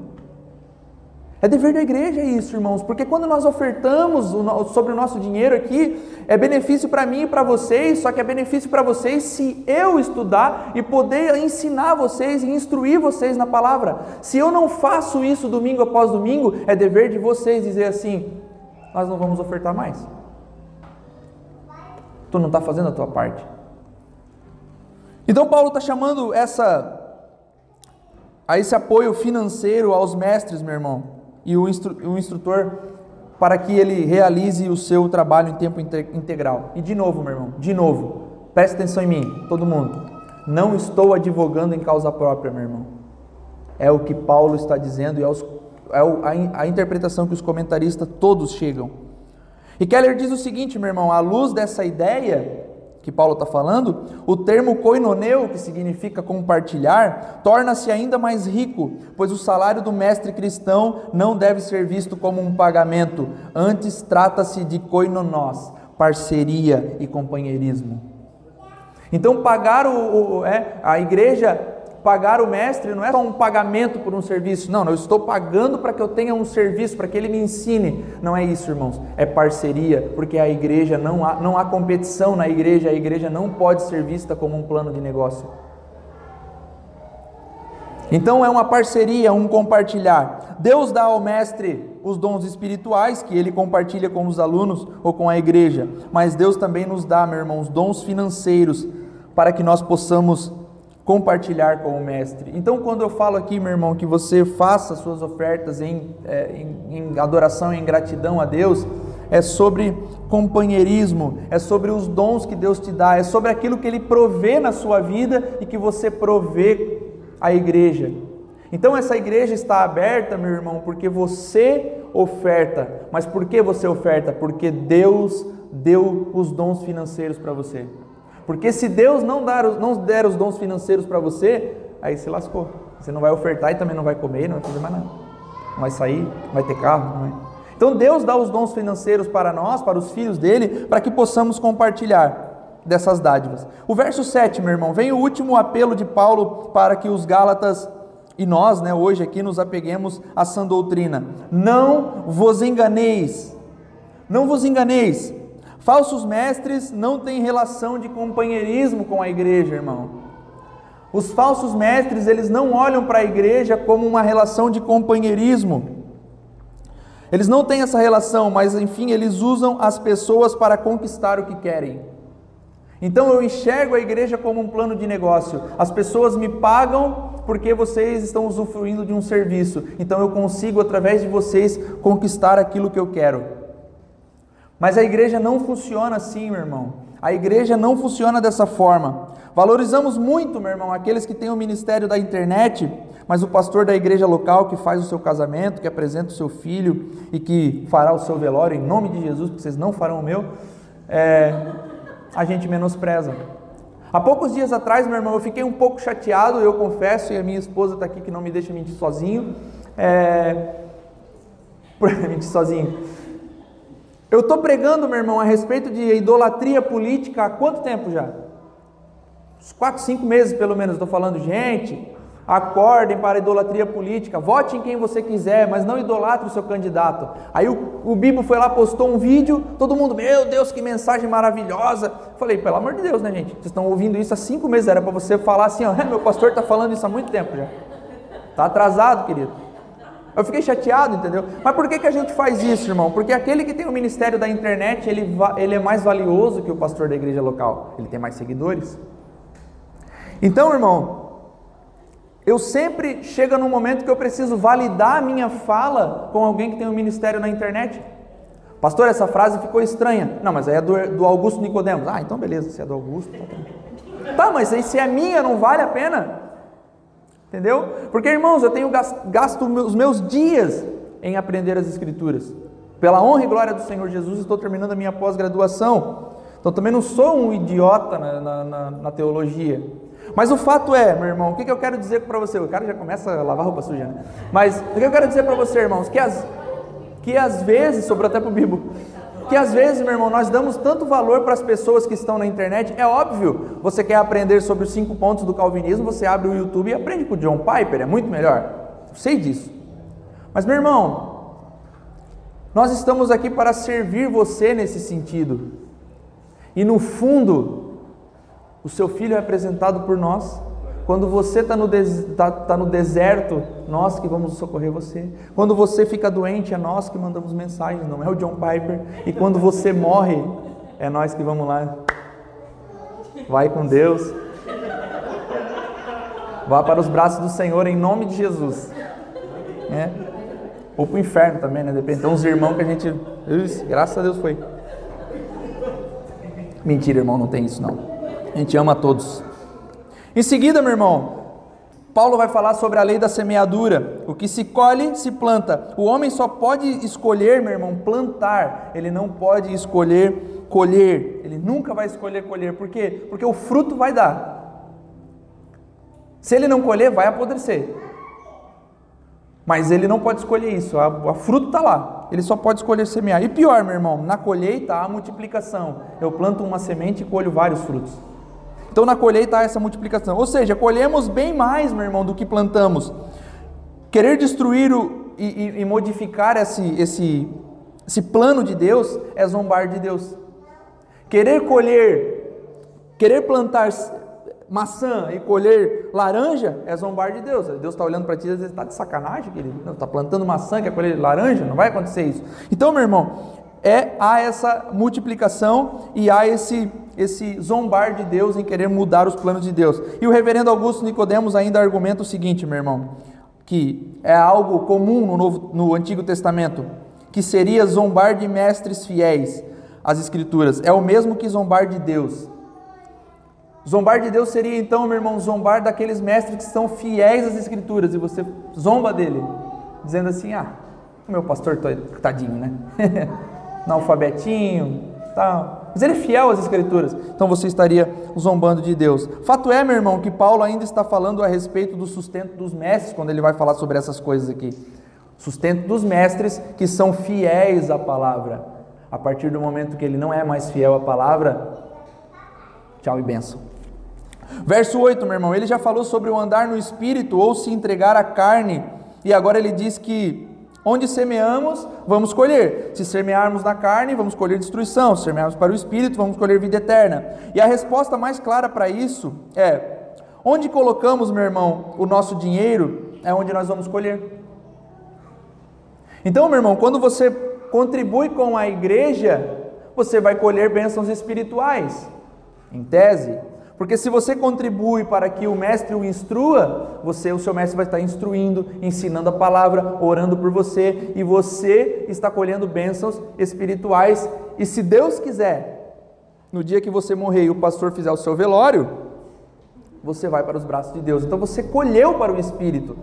É dever da igreja isso, irmãos, porque quando nós ofertamos sobre o nosso dinheiro aqui, é benefício para mim e para vocês, só que é benefício para vocês se eu estudar e poder ensinar vocês e instruir vocês na palavra. Se eu não faço isso domingo após domingo, é dever de vocês dizer assim: nós não vamos ofertar mais. Tu não está fazendo a tua parte. Então Paulo está chamando essa a esse apoio financeiro aos mestres, meu irmão, e o, instru, o instrutor para que ele realize o seu trabalho em tempo integral. E de novo, meu irmão, de novo, preste atenção em mim, todo mundo. Não estou advogando em causa própria, meu irmão. É o que Paulo está dizendo e é, os, é a, a interpretação que os comentaristas todos chegam. E Keller diz o seguinte, meu irmão, à luz dessa ideia, que Paulo está falando, o termo koinoneu, que significa compartilhar, torna-se ainda mais rico, pois o salário do mestre cristão não deve ser visto como um pagamento, antes trata-se de koinonós, parceria e companheirismo. Então, pagar o, o é, a igreja pagar o mestre não é só um pagamento por um serviço, não, eu estou pagando para que eu tenha um serviço, para que ele me ensine. Não é isso, irmãos, é parceria, porque a igreja não há, não há competição na igreja, a igreja não pode ser vista como um plano de negócio. Então é uma parceria, um compartilhar. Deus dá ao mestre os dons espirituais que ele compartilha com os alunos ou com a igreja, mas Deus também nos dá, meus irmãos, dons financeiros para que nós possamos compartilhar com o Mestre. Então, quando eu falo aqui, meu irmão, que você faça suas ofertas em, é, em, em adoração em gratidão a Deus, é sobre companheirismo, é sobre os dons que Deus te dá, é sobre aquilo que Ele provê na sua vida e que você provê à igreja. Então, essa igreja está aberta, meu irmão, porque você oferta. Mas por que você oferta? Porque Deus deu os dons financeiros para você. Porque se Deus não, dar, não der os dons financeiros para você, aí se lascou. Você não vai ofertar e também não vai comer, não vai fazer mais nada. Não vai sair, não vai ter carro, não vai. Então Deus dá os dons financeiros para nós, para os filhos dele, para que possamos compartilhar dessas dádivas. O verso 7, meu irmão, vem o último apelo de Paulo para que os Gálatas e nós, né, hoje aqui nos apeguemos a sã doutrina. Não vos enganeis. Não vos enganeis. Falsos mestres não têm relação de companheirismo com a igreja, irmão. Os falsos mestres, eles não olham para a igreja como uma relação de companheirismo. Eles não têm essa relação, mas enfim, eles usam as pessoas para conquistar o que querem. Então eu enxergo a igreja como um plano de negócio. As pessoas me pagam porque vocês estão usufruindo de um serviço. Então eu consigo, através de vocês, conquistar aquilo que eu quero. Mas a igreja não funciona assim, meu irmão. A igreja não funciona dessa forma. Valorizamos muito, meu irmão, aqueles que têm o ministério da internet, mas o pastor da igreja local que faz o seu casamento, que apresenta o seu filho e que fará o seu velório em nome de Jesus, porque vocês não farão o meu, é, a gente menospreza. Há poucos dias atrás, meu irmão, eu fiquei um pouco chateado, eu confesso, e a minha esposa está aqui que não me deixa mentir sozinho. É, *laughs* mentir sozinho. Eu estou pregando, meu irmão, a respeito de idolatria política há quanto tempo já? Uns 4, 5 meses pelo menos. Estou falando, gente, acordem para a idolatria política, vote em quem você quiser, mas não idolatre o seu candidato. Aí o, o Bibo foi lá, postou um vídeo, todo mundo, meu Deus, que mensagem maravilhosa. Falei, pelo amor de Deus, né, gente? Vocês estão ouvindo isso há cinco meses, era para você falar assim, ó, *laughs* meu pastor está falando isso há muito tempo já. Está atrasado, querido. Eu fiquei chateado, entendeu? Mas por que, que a gente faz isso, irmão? Porque aquele que tem o ministério da internet, ele, ele é mais valioso que o pastor da igreja local. Ele tem mais seguidores. Então, irmão, eu sempre chego num momento que eu preciso validar a minha fala com alguém que tem um ministério na internet. Pastor, essa frase ficou estranha. Não, mas aí é do, do Augusto Nicodemos. Ah, então beleza, se é do Augusto. Tá, tá mas aí se é minha, não vale a pena. Entendeu? Porque, irmãos, eu tenho gasto os meus dias em aprender as Escrituras. Pela honra e glória do Senhor Jesus, estou terminando a minha pós-graduação. Então também não sou um idiota na, na, na, teologia. Mas o fato é, meu irmão, o que, que eu quero dizer para você? O cara já começa a lavar roupa suja, né? Mas o que eu quero dizer para você, irmãos? Que, as, que às vezes, sobrou até para o Bibo, que às vezes, meu irmão, nós damos tanto valor para as pessoas que estão na internet. É óbvio, você quer aprender sobre os cinco pontos do calvinismo, você abre o YouTube e aprende com o John Piper, é muito melhor. Eu sei disso. Mas, meu irmão, nós estamos aqui para servir você nesse sentido. E no fundo, o seu filho é apresentado por nós. Quando você está no, des tá, tá no deserto, nós que vamos socorrer você. Quando você fica doente, é nós que mandamos mensagens, não é o John Piper. E quando você morre, é nós que vamos lá. Vai com Deus. Vá para os braços do Senhor em nome de Jesus. É. Ou para o inferno também, né? Depende. Tem uns irmãos que a gente. Graças a Deus foi. Mentira, irmão, não tem isso não. A gente ama todos. Em seguida, meu irmão, Paulo vai falar sobre a lei da semeadura. O que se colhe, se planta. O homem só pode escolher, meu irmão, plantar. Ele não pode escolher colher. Ele nunca vai escolher colher. Por quê? Porque o fruto vai dar. Se ele não colher, vai apodrecer. Mas ele não pode escolher isso. A, a fruto está lá ele só pode escolher semear. E pior, meu irmão, na colheita há multiplicação. Eu planto uma semente e colho vários frutos. Então na colheita há essa multiplicação. Ou seja, colhemos bem mais, meu irmão, do que plantamos. Querer destruir o, e, e, e modificar esse, esse, esse plano de Deus é zombar de Deus. Querer colher, querer plantar maçã e colher laranja é zombar de Deus. Deus está olhando para ti e está de sacanagem, querido. Está plantando maçã, quer colher laranja? Não vai acontecer isso. Então, meu irmão, é, há essa multiplicação e há esse, esse zombar de Deus em querer mudar os planos de Deus. E o reverendo Augusto Nicodemos ainda argumenta o seguinte, meu irmão, que é algo comum no, Novo, no Antigo Testamento, que seria zombar de mestres fiéis às Escrituras. É o mesmo que zombar de Deus. Zombar de Deus seria então, meu irmão, zombar daqueles mestres que são fiéis às Escrituras e você zomba dele, dizendo assim: ah, meu pastor tadinho, né? *laughs* Analfabetinho, tal. Mas ele é fiel às Escrituras, então você estaria zombando de Deus. Fato é, meu irmão, que Paulo ainda está falando a respeito do sustento dos mestres quando ele vai falar sobre essas coisas aqui. Sustento dos mestres que são fiéis à palavra. A partir do momento que ele não é mais fiel à palavra, tchau e benção. Verso 8, meu irmão, ele já falou sobre o andar no espírito ou se entregar à carne, e agora ele diz que onde semeamos, vamos colher. Se semearmos na carne, vamos colher destruição, se semearmos para o espírito, vamos colher vida eterna. E a resposta mais clara para isso é: onde colocamos, meu irmão, o nosso dinheiro, é onde nós vamos colher. Então, meu irmão, quando você contribui com a igreja, você vai colher bênçãos espirituais. Em tese, porque se você contribui para que o mestre o instrua, você, o seu mestre vai estar instruindo, ensinando a palavra, orando por você, e você está colhendo bênçãos espirituais. E se Deus quiser, no dia que você morrer e o pastor fizer o seu velório, você vai para os braços de Deus. Então você colheu para o espírito.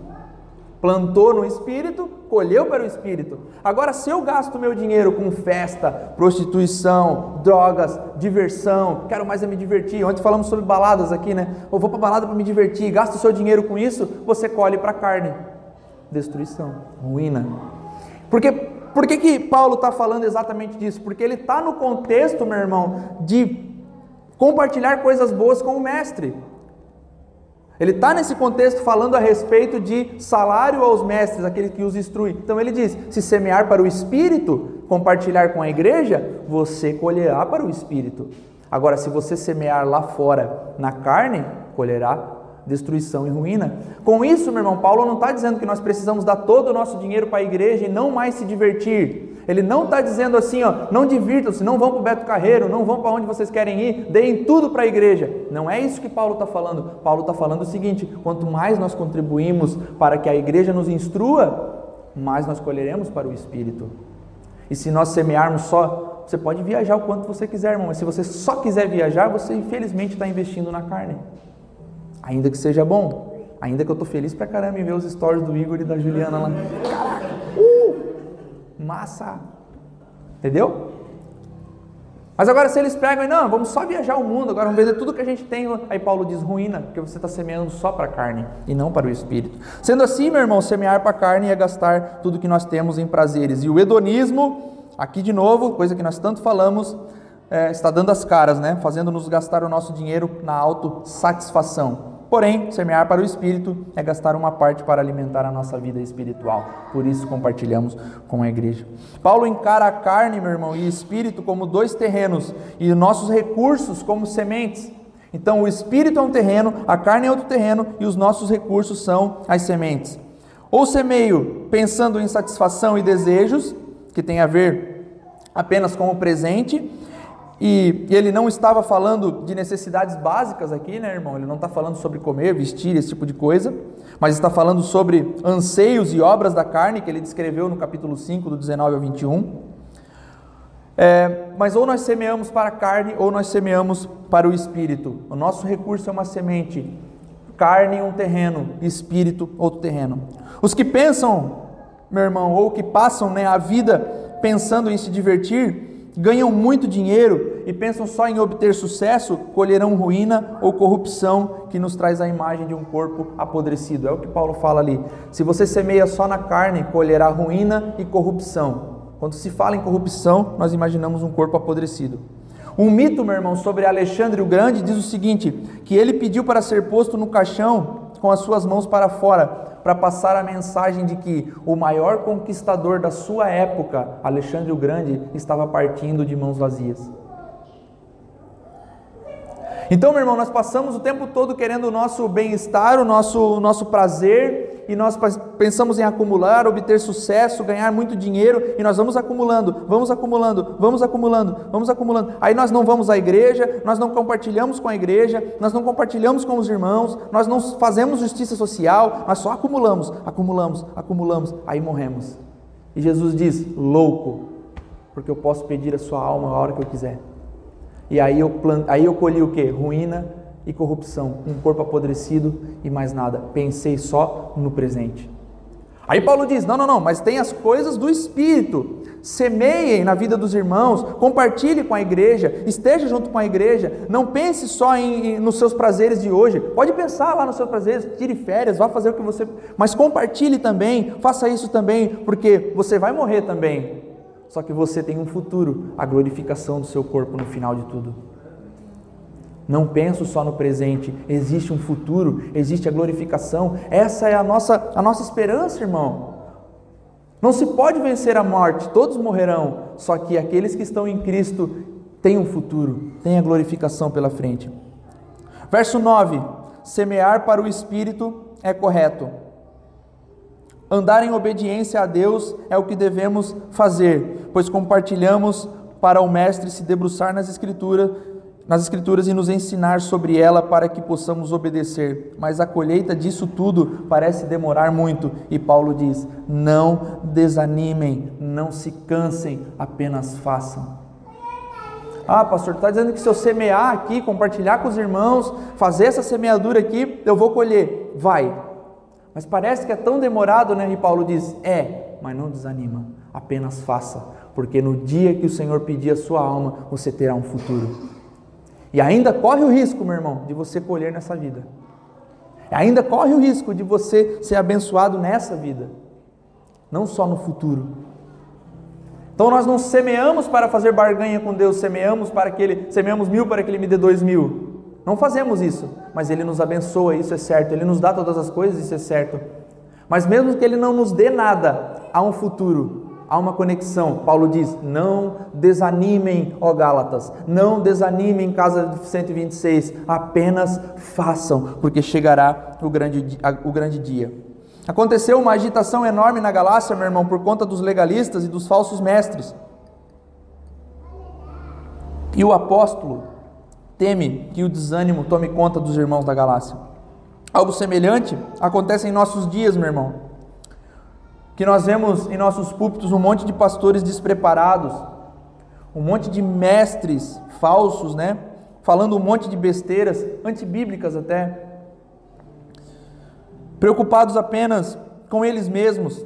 Plantou no espírito, colheu para o espírito. Agora, se eu gasto meu dinheiro com festa, prostituição, drogas, diversão, quero mais é me divertir. Ontem falamos sobre baladas aqui, né? Eu vou para balada para me divertir, gasto seu dinheiro com isso, você colhe para a carne. Destruição, ruína. Porque, por que, que Paulo está falando exatamente disso? Porque ele está no contexto, meu irmão, de compartilhar coisas boas com o mestre. Ele está nesse contexto falando a respeito de salário aos mestres, aqueles que os instruem. Então ele diz: se semear para o espírito, compartilhar com a igreja, você colherá para o espírito. Agora, se você semear lá fora na carne, colherá destruição e ruína. Com isso, meu irmão, Paulo não está dizendo que nós precisamos dar todo o nosso dinheiro para a igreja e não mais se divertir. Ele não está dizendo assim, ó, não divirtam-se, não vão para o Beto Carreiro, não vão para onde vocês querem ir, deem tudo para a igreja. Não é isso que Paulo está falando. Paulo está falando o seguinte: quanto mais nós contribuímos para que a igreja nos instrua, mais nós colheremos para o Espírito. E se nós semearmos só, você pode viajar o quanto você quiser, irmão, mas se você só quiser viajar, você infelizmente está investindo na carne. Ainda que seja bom, ainda que eu estou feliz pra caramba em ver os stories do Igor e da Juliana lá. Caraca, uh, massa! Entendeu? Mas agora, se eles pegam e não, vamos só viajar o mundo, agora vamos vender tudo que a gente tem. Aí Paulo diz: ruína, porque você está semeando só para a carne e não para o espírito. Sendo assim, meu irmão, semear para a carne é gastar tudo que nós temos em prazeres. E o hedonismo, aqui de novo, coisa que nós tanto falamos, é, está dando as caras, né? Fazendo-nos gastar o nosso dinheiro na autossatisfação. Porém, semear para o espírito é gastar uma parte para alimentar a nossa vida espiritual. Por isso compartilhamos com a igreja. Paulo encara a carne, meu irmão, e espírito como dois terrenos e nossos recursos como sementes. Então, o espírito é um terreno, a carne é outro terreno e os nossos recursos são as sementes. Ou semeio pensando em satisfação e desejos, que tem a ver apenas com o presente, e, ele não estava falando de necessidades básicas aqui, né, irmão? Ele não está falando sobre comer, vestir, esse tipo de coisa, mas está falando sobre anseios e obras da carne, que ele descreveu no capítulo 5, do 19 ao 21. É, mas ou nós semeamos para a carne, ou nós semeamos para o espírito. O nosso recurso é uma semente, carne um terreno, espírito outro terreno. Os que pensam, meu irmão, ou que passam né, a vida pensando em se divertir, ganham muito dinheiro e pensam só em obter sucesso, colherão ruína ou corrupção que nos traz a imagem de um corpo apodrecido. É o que Paulo fala ali. Se você semeia só na carne, colherá ruína e corrupção. Quando se fala em corrupção, nós imaginamos um corpo apodrecido. Um mito, meu irmão, sobre Alexandre o Grande diz o seguinte: que ele pediu para ser posto no caixão com as suas mãos para fora, para passar a mensagem de que o maior conquistador da sua época, Alexandre o Grande, estava partindo de mãos vazias. Então, meu irmão, nós passamos o tempo todo querendo o nosso bem-estar, o nosso, o nosso prazer, e nós pensamos em acumular, obter sucesso, ganhar muito dinheiro, e nós vamos acumulando, vamos acumulando, vamos acumulando, vamos acumulando. Aí nós não vamos à igreja, nós não compartilhamos com a igreja, nós não compartilhamos com os irmãos, nós não fazemos justiça social, nós só acumulamos, acumulamos, acumulamos, aí morremos. E Jesus diz: louco, porque eu posso pedir a sua alma a hora que eu quiser. E aí eu, plant... aí eu colhi o que? Ruína e corrupção, um corpo apodrecido e mais nada. Pensei só no presente. Aí Paulo diz: não, não, não, mas tem as coisas do Espírito. Semeiem na vida dos irmãos, compartilhe com a igreja, esteja junto com a igreja. Não pense só em, em, nos seus prazeres de hoje. Pode pensar lá nos seus prazeres, tire férias, vá fazer o que você. Mas compartilhe também, faça isso também, porque você vai morrer também. Só que você tem um futuro, a glorificação do seu corpo no final de tudo. Não penso só no presente, existe um futuro, existe a glorificação. Essa é a nossa, a nossa esperança, irmão. Não se pode vencer a morte, todos morrerão, só que aqueles que estão em Cristo têm um futuro, têm a glorificação pela frente. Verso 9: Semear para o espírito é correto Andar em obediência a Deus é o que devemos fazer, pois compartilhamos para o mestre se debruçar nas escrituras, nas escrituras e nos ensinar sobre ela para que possamos obedecer. Mas a colheita disso tudo parece demorar muito, e Paulo diz: "Não desanimem, não se cansem, apenas façam." Ah, pastor, está dizendo que se eu semear aqui, compartilhar com os irmãos, fazer essa semeadura aqui, eu vou colher. Vai, mas parece que é tão demorado, né? E Paulo diz: é, mas não desanima, apenas faça, porque no dia que o Senhor pedir a sua alma, você terá um futuro. E ainda corre o risco, meu irmão, de você colher nessa vida. E ainda corre o risco de você ser abençoado nessa vida, não só no futuro. Então nós não semeamos para fazer barganha com Deus, semeamos para que Ele, semeamos mil para que Ele me dê dois mil. Não fazemos isso, mas Ele nos abençoa, isso é certo. Ele nos dá todas as coisas, isso é certo. Mas mesmo que Ele não nos dê nada, há um futuro, há uma conexão. Paulo diz: Não desanimem, ó Gálatas, não desanimem, casa de 126, apenas façam, porque chegará o grande, o grande dia. Aconteceu uma agitação enorme na Galácia, meu irmão, por conta dos legalistas e dos falsos mestres. E o apóstolo, teme que o desânimo tome conta dos irmãos da Galácia. Algo semelhante acontece em nossos dias, meu irmão. Que nós vemos em nossos púlpitos um monte de pastores despreparados, um monte de mestres falsos, né? Falando um monte de besteiras, antibíblicas até, preocupados apenas com eles mesmos,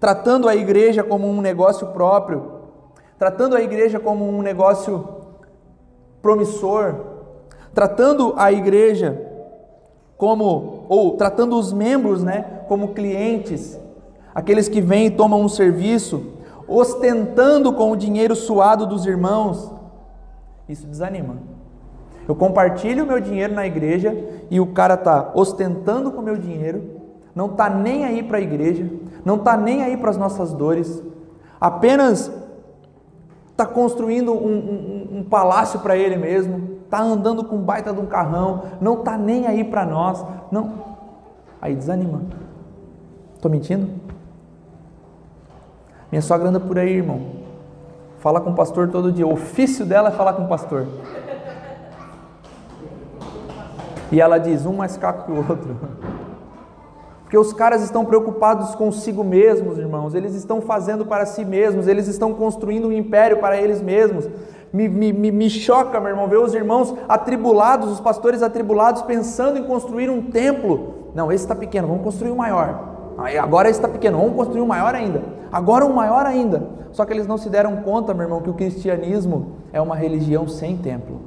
tratando a igreja como um negócio próprio, tratando a igreja como um negócio promissor, tratando a igreja como ou tratando os membros, né, como clientes, aqueles que vêm e tomam um serviço, ostentando com o dinheiro suado dos irmãos. Isso desanima. Eu compartilho o meu dinheiro na igreja e o cara tá ostentando com o meu dinheiro, não tá nem aí para a igreja, não tá nem aí para as nossas dores, apenas está construindo um, um, um palácio para ele mesmo, está andando com baita de um carrão, não está nem aí para nós, não. Aí desanima. Estou mentindo? Minha sogra anda por aí, irmão. Fala com o pastor todo dia. O ofício dela é falar com o pastor. E ela diz: um mais caco que o outro. *laughs* Porque os caras estão preocupados consigo mesmos, irmãos, eles estão fazendo para si mesmos, eles estão construindo um império para eles mesmos. Me, me, me choca, meu irmão, ver os irmãos atribulados, os pastores atribulados, pensando em construir um templo. Não, esse está pequeno, vamos construir um maior. Agora está pequeno, vamos construir um maior ainda. Agora um maior ainda. Só que eles não se deram conta, meu irmão, que o cristianismo é uma religião sem templo.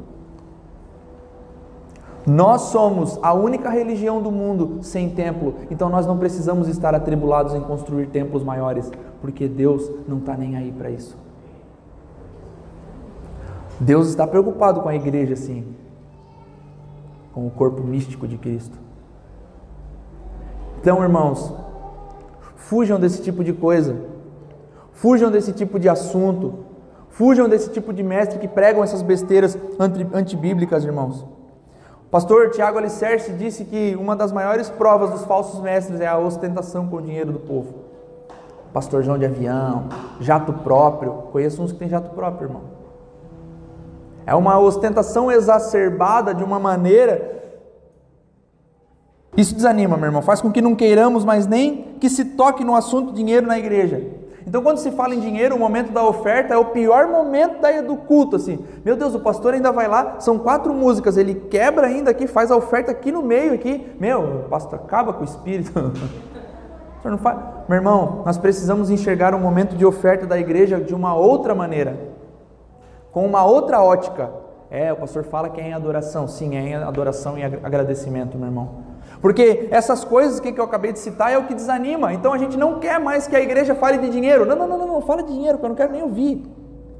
Nós somos a única religião do mundo sem templo, então nós não precisamos estar atribulados em construir templos maiores, porque Deus não está nem aí para isso. Deus está preocupado com a igreja, sim, com o corpo místico de Cristo. Então, irmãos, fujam desse tipo de coisa, fujam desse tipo de assunto, fujam desse tipo de mestre que pregam essas besteiras antibíblicas, irmãos. Pastor Tiago Alicerce disse que uma das maiores provas dos falsos mestres é a ostentação com o dinheiro do povo. Pastor João de avião, jato próprio. Conheço uns que têm jato próprio, irmão. É uma ostentação exacerbada de uma maneira. Isso desanima, meu irmão. Faz com que não queiramos mais nem que se toque no assunto dinheiro na igreja. Então, quando se fala em dinheiro, o momento da oferta é o pior momento do culto, assim. Meu Deus, o pastor ainda vai lá, são quatro músicas, ele quebra ainda aqui, faz a oferta aqui no meio, aqui. Meu, o pastor acaba com o espírito. *laughs* não faz... Meu irmão, nós precisamos enxergar o momento de oferta da igreja de uma outra maneira, com uma outra ótica. É, o pastor fala que é em adoração. Sim, é em adoração e agradecimento, meu irmão. Porque essas coisas que eu acabei de citar é o que desanima. Então a gente não quer mais que a igreja fale de dinheiro. Não, não, não, não, não fala de dinheiro, porque eu não quero nem ouvir.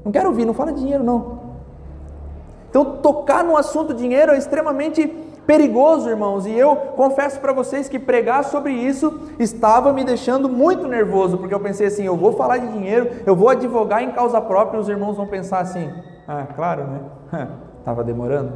Não quero ouvir, não fala de dinheiro, não. Então tocar no assunto dinheiro é extremamente perigoso, irmãos. E eu confesso para vocês que pregar sobre isso estava me deixando muito nervoso, porque eu pensei assim: eu vou falar de dinheiro, eu vou advogar em causa própria, e os irmãos vão pensar assim: ah, claro, né? *laughs* Estava demorando.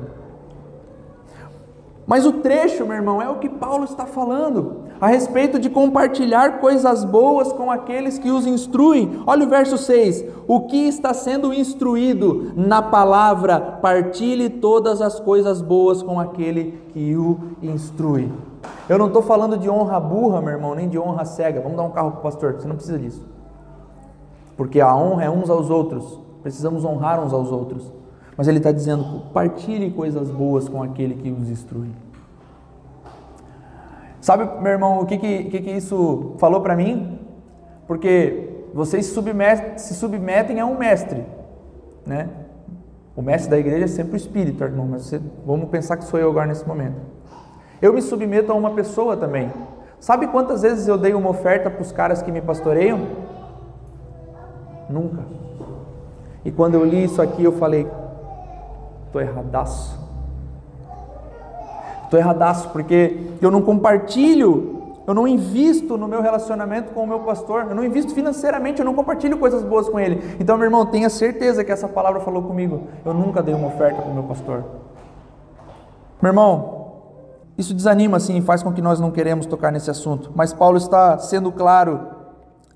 Mas o trecho, meu irmão, é o que Paulo está falando a respeito de compartilhar coisas boas com aqueles que os instruem. Olha o verso 6: O que está sendo instruído na palavra, partilhe todas as coisas boas com aquele que o instrui. Eu não estou falando de honra burra, meu irmão, nem de honra cega. Vamos dar um carro para o pastor, você não precisa disso. Porque a honra é uns aos outros, precisamos honrar uns aos outros. Mas ele está dizendo: partilhe coisas boas com aquele que os instrui. Sabe, meu irmão, o que, que, que, isso falou para mim? Porque vocês se submetem a um mestre, né? O mestre da igreja é sempre o espírito, irmão, mas você, vamos pensar que sou eu agora nesse momento. Eu me submeto a uma pessoa também. Sabe quantas vezes eu dei uma oferta para os caras que me pastoreiam? Nunca. E quando eu li isso aqui, eu falei: Estou erradaço. Estou erradaço porque eu não compartilho, eu não invisto no meu relacionamento com o meu pastor, eu não invisto financeiramente, eu não compartilho coisas boas com ele. Então, meu irmão, tenha certeza que essa palavra falou comigo. Eu nunca dei uma oferta para o meu pastor. Meu irmão, isso desanima sim, faz com que nós não queremos tocar nesse assunto. Mas Paulo está sendo claro: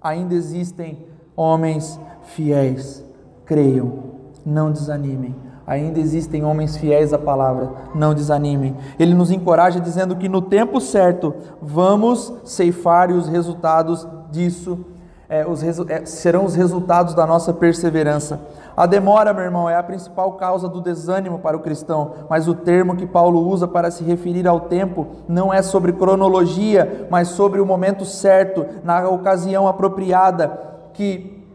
ainda existem homens fiéis. Creiam, não desanimem Ainda existem homens fiéis à palavra, não desanimem. Ele nos encoraja dizendo que no tempo certo vamos ceifar e os resultados disso é, os é, serão os resultados da nossa perseverança. A demora, meu irmão, é a principal causa do desânimo para o cristão, mas o termo que Paulo usa para se referir ao tempo não é sobre cronologia, mas sobre o momento certo, na ocasião apropriada, que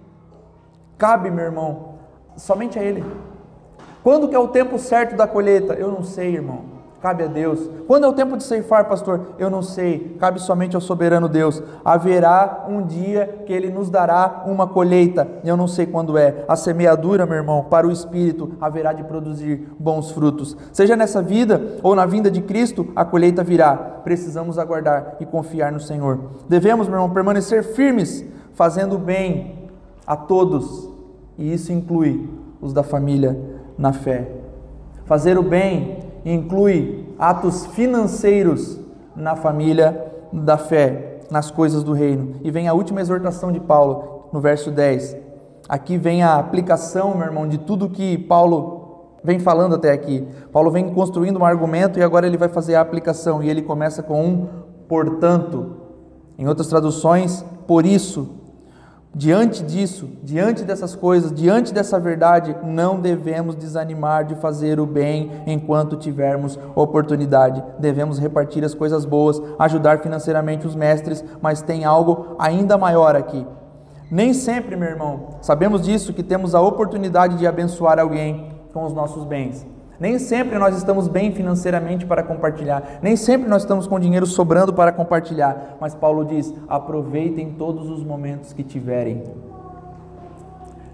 cabe, meu irmão, somente a Ele. Quando que é o tempo certo da colheita? Eu não sei, irmão cabe a Deus. Quando é o tempo de ceifar, pastor? Eu não sei, cabe somente ao soberano Deus. Haverá um dia que ele nos dará uma colheita, eu não sei quando é. A semeadura, meu irmão, para o espírito haverá de produzir bons frutos. Seja nessa vida ou na vinda de Cristo, a colheita virá. Precisamos aguardar e confiar no Senhor. Devemos, meu irmão, permanecer firmes, fazendo bem a todos, e isso inclui os da família na fé. Fazer o bem inclui atos financeiros na família da fé, nas coisas do reino. E vem a última exortação de Paulo, no verso 10. Aqui vem a aplicação, meu irmão, de tudo que Paulo vem falando até aqui. Paulo vem construindo um argumento e agora ele vai fazer a aplicação. E ele começa com um portanto. Em outras traduções, por isso. Diante disso, diante dessas coisas, diante dessa verdade, não devemos desanimar de fazer o bem enquanto tivermos oportunidade. Devemos repartir as coisas boas, ajudar financeiramente os mestres, mas tem algo ainda maior aqui. Nem sempre, meu irmão, sabemos disso que temos a oportunidade de abençoar alguém com os nossos bens. Nem sempre nós estamos bem financeiramente para compartilhar, nem sempre nós estamos com dinheiro sobrando para compartilhar, mas Paulo diz: aproveitem todos os momentos que tiverem.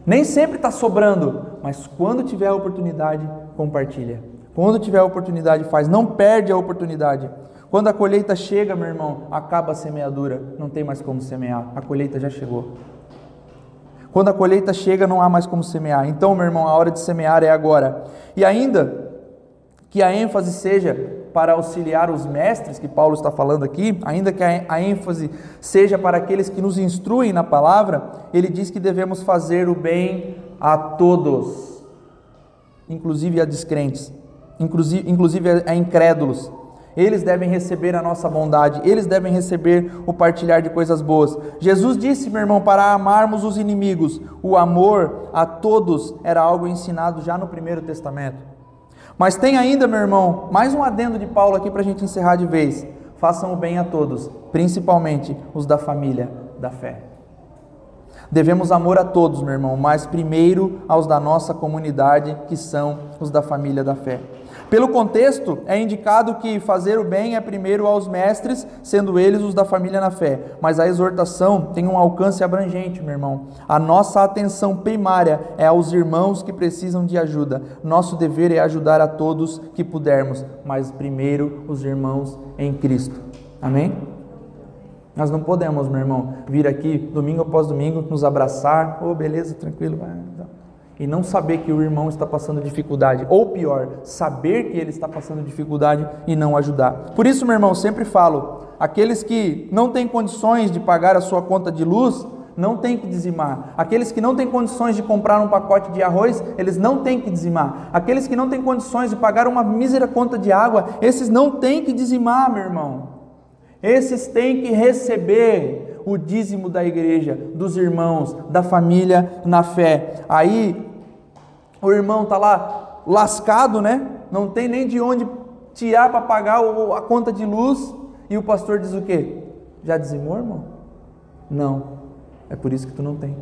Nem sempre está sobrando, mas quando tiver a oportunidade, compartilha. Quando tiver a oportunidade, faz. Não perde a oportunidade. Quando a colheita chega, meu irmão, acaba a semeadura, não tem mais como semear, a colheita já chegou. Quando a colheita chega, não há mais como semear. Então, meu irmão, a hora de semear é agora. E ainda que a ênfase seja para auxiliar os mestres, que Paulo está falando aqui, ainda que a ênfase seja para aqueles que nos instruem na palavra, ele diz que devemos fazer o bem a todos, inclusive a descrentes, inclusive, inclusive a incrédulos. Eles devem receber a nossa bondade, eles devem receber o partilhar de coisas boas. Jesus disse, meu irmão, para amarmos os inimigos. O amor a todos era algo ensinado já no Primeiro Testamento. Mas tem ainda, meu irmão, mais um adendo de Paulo aqui para a gente encerrar de vez. Façam o bem a todos, principalmente os da família da fé. Devemos amor a todos, meu irmão, mas primeiro aos da nossa comunidade, que são os da família da fé. Pelo contexto, é indicado que fazer o bem é primeiro aos mestres, sendo eles os da família na fé. Mas a exortação tem um alcance abrangente, meu irmão. A nossa atenção primária é aos irmãos que precisam de ajuda. Nosso dever é ajudar a todos que pudermos, mas primeiro os irmãos em Cristo. Amém? Nós não podemos, meu irmão, vir aqui domingo após domingo, nos abraçar, oh, beleza, tranquilo, vai e não saber que o irmão está passando dificuldade, ou pior, saber que ele está passando dificuldade e não ajudar. Por isso, meu irmão, sempre falo: aqueles que não têm condições de pagar a sua conta de luz, não tem que dizimar. Aqueles que não têm condições de comprar um pacote de arroz, eles não têm que dizimar. Aqueles que não têm condições de pagar uma mísera conta de água, esses não têm que dizimar, meu irmão. Esses têm que receber o dízimo da igreja, dos irmãos, da família na fé. Aí o irmão está lá lascado, né? Não tem nem de onde tirar para pagar a conta de luz. E o pastor diz o quê? Já dizimou, irmão? Não. É por isso que tu não tem.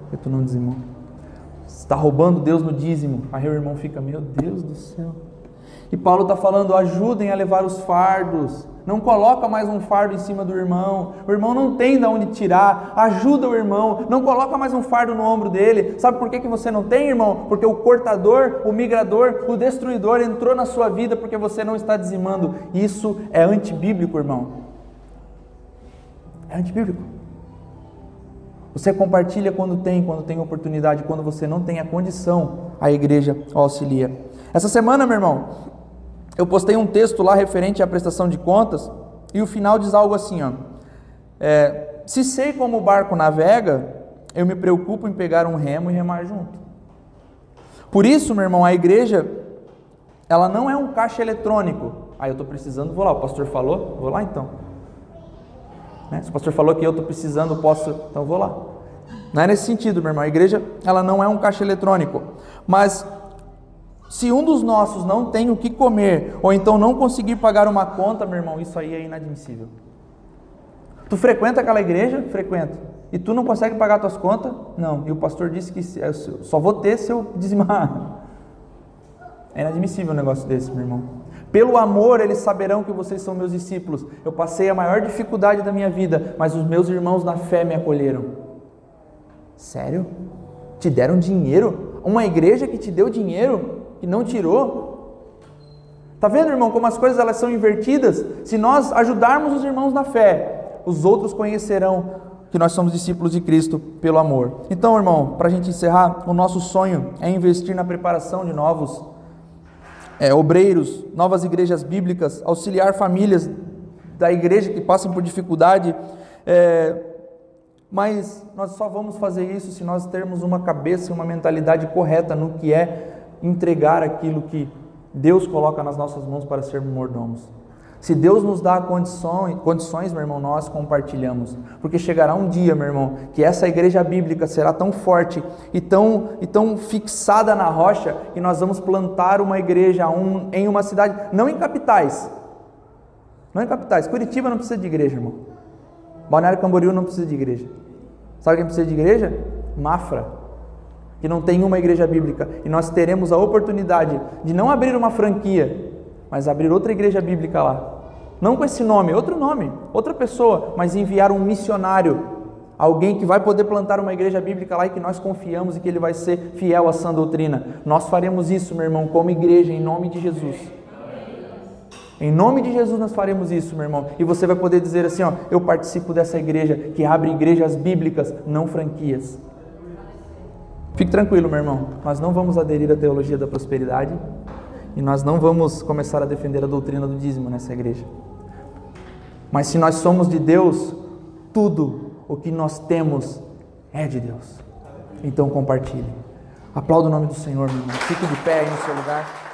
Porque tu não dizimou. Está roubando Deus no dízimo. Aí o irmão fica, meu Deus do céu. E Paulo está falando: ajudem a levar os fardos. Não coloca mais um fardo em cima do irmão. O irmão não tem de onde tirar. Ajuda o irmão. Não coloca mais um fardo no ombro dele. Sabe por que, que você não tem, irmão? Porque o cortador, o migrador, o destruidor entrou na sua vida porque você não está dizimando. Isso é antibíblico, irmão. É antibíblico. Você compartilha quando tem, quando tem oportunidade, quando você não tem a condição, a igreja auxilia. Essa semana, meu irmão, eu postei um texto lá referente à prestação de contas e o final diz algo assim: ó, é, se sei como o barco navega, eu me preocupo em pegar um remo e remar junto. Por isso, meu irmão, a igreja, ela não é um caixa eletrônico. Ah, eu estou precisando, vou lá. O pastor falou, vou lá então. Né? Se o pastor falou que eu estou precisando, posso, então vou lá. Não é nesse sentido, meu irmão. A igreja, ela não é um caixa eletrônico. Mas se um dos nossos não tem o que comer, ou então não conseguir pagar uma conta, meu irmão, isso aí é inadmissível. Tu frequenta aquela igreja? Frequento. E tu não consegue pagar tuas contas? Não. E o pastor disse que só vou ter se eu dizimar. É inadmissível um negócio desse, meu irmão. Pelo amor, eles saberão que vocês são meus discípulos. Eu passei a maior dificuldade da minha vida, mas os meus irmãos na fé me acolheram. Sério? Te deram dinheiro? Uma igreja que te deu dinheiro e não tirou? Tá vendo, irmão, como as coisas elas são invertidas? Se nós ajudarmos os irmãos na fé, os outros conhecerão que nós somos discípulos de Cristo pelo amor. Então, irmão, para a gente encerrar, o nosso sonho é investir na preparação de novos é, obreiros, novas igrejas bíblicas, auxiliar famílias da igreja que passam por dificuldade. É, mas nós só vamos fazer isso se nós termos uma cabeça e uma mentalidade correta no que é entregar aquilo que Deus coloca nas nossas mãos para sermos mordomos. Se Deus nos dá condições, condições, meu irmão, nós compartilhamos. Porque chegará um dia, meu irmão, que essa igreja bíblica será tão forte e tão, e tão fixada na rocha que nós vamos plantar uma igreja um, em uma cidade, não em capitais. Não em capitais. Curitiba não precisa de igreja, irmão. Balneário Camboriú não precisa de igreja. Sabe quem precisa de igreja? Mafra. Que não tem uma igreja bíblica. E nós teremos a oportunidade de não abrir uma franquia, mas abrir outra igreja bíblica lá. Não com esse nome, outro nome, outra pessoa, mas enviar um missionário, alguém que vai poder plantar uma igreja bíblica lá e que nós confiamos e que ele vai ser fiel à sã doutrina. Nós faremos isso, meu irmão, como igreja, em nome de Jesus. Em nome de Jesus nós faremos isso, meu irmão. E você vai poder dizer assim, ó, eu participo dessa igreja que abre igrejas bíblicas, não franquias. Fique tranquilo, meu irmão. Nós não vamos aderir à teologia da prosperidade. E nós não vamos começar a defender a doutrina do dízimo nessa igreja. Mas se nós somos de Deus, tudo o que nós temos é de Deus. Então compartilhe. Aplauda o nome do Senhor, meu irmão. Fique de pé aí no seu lugar.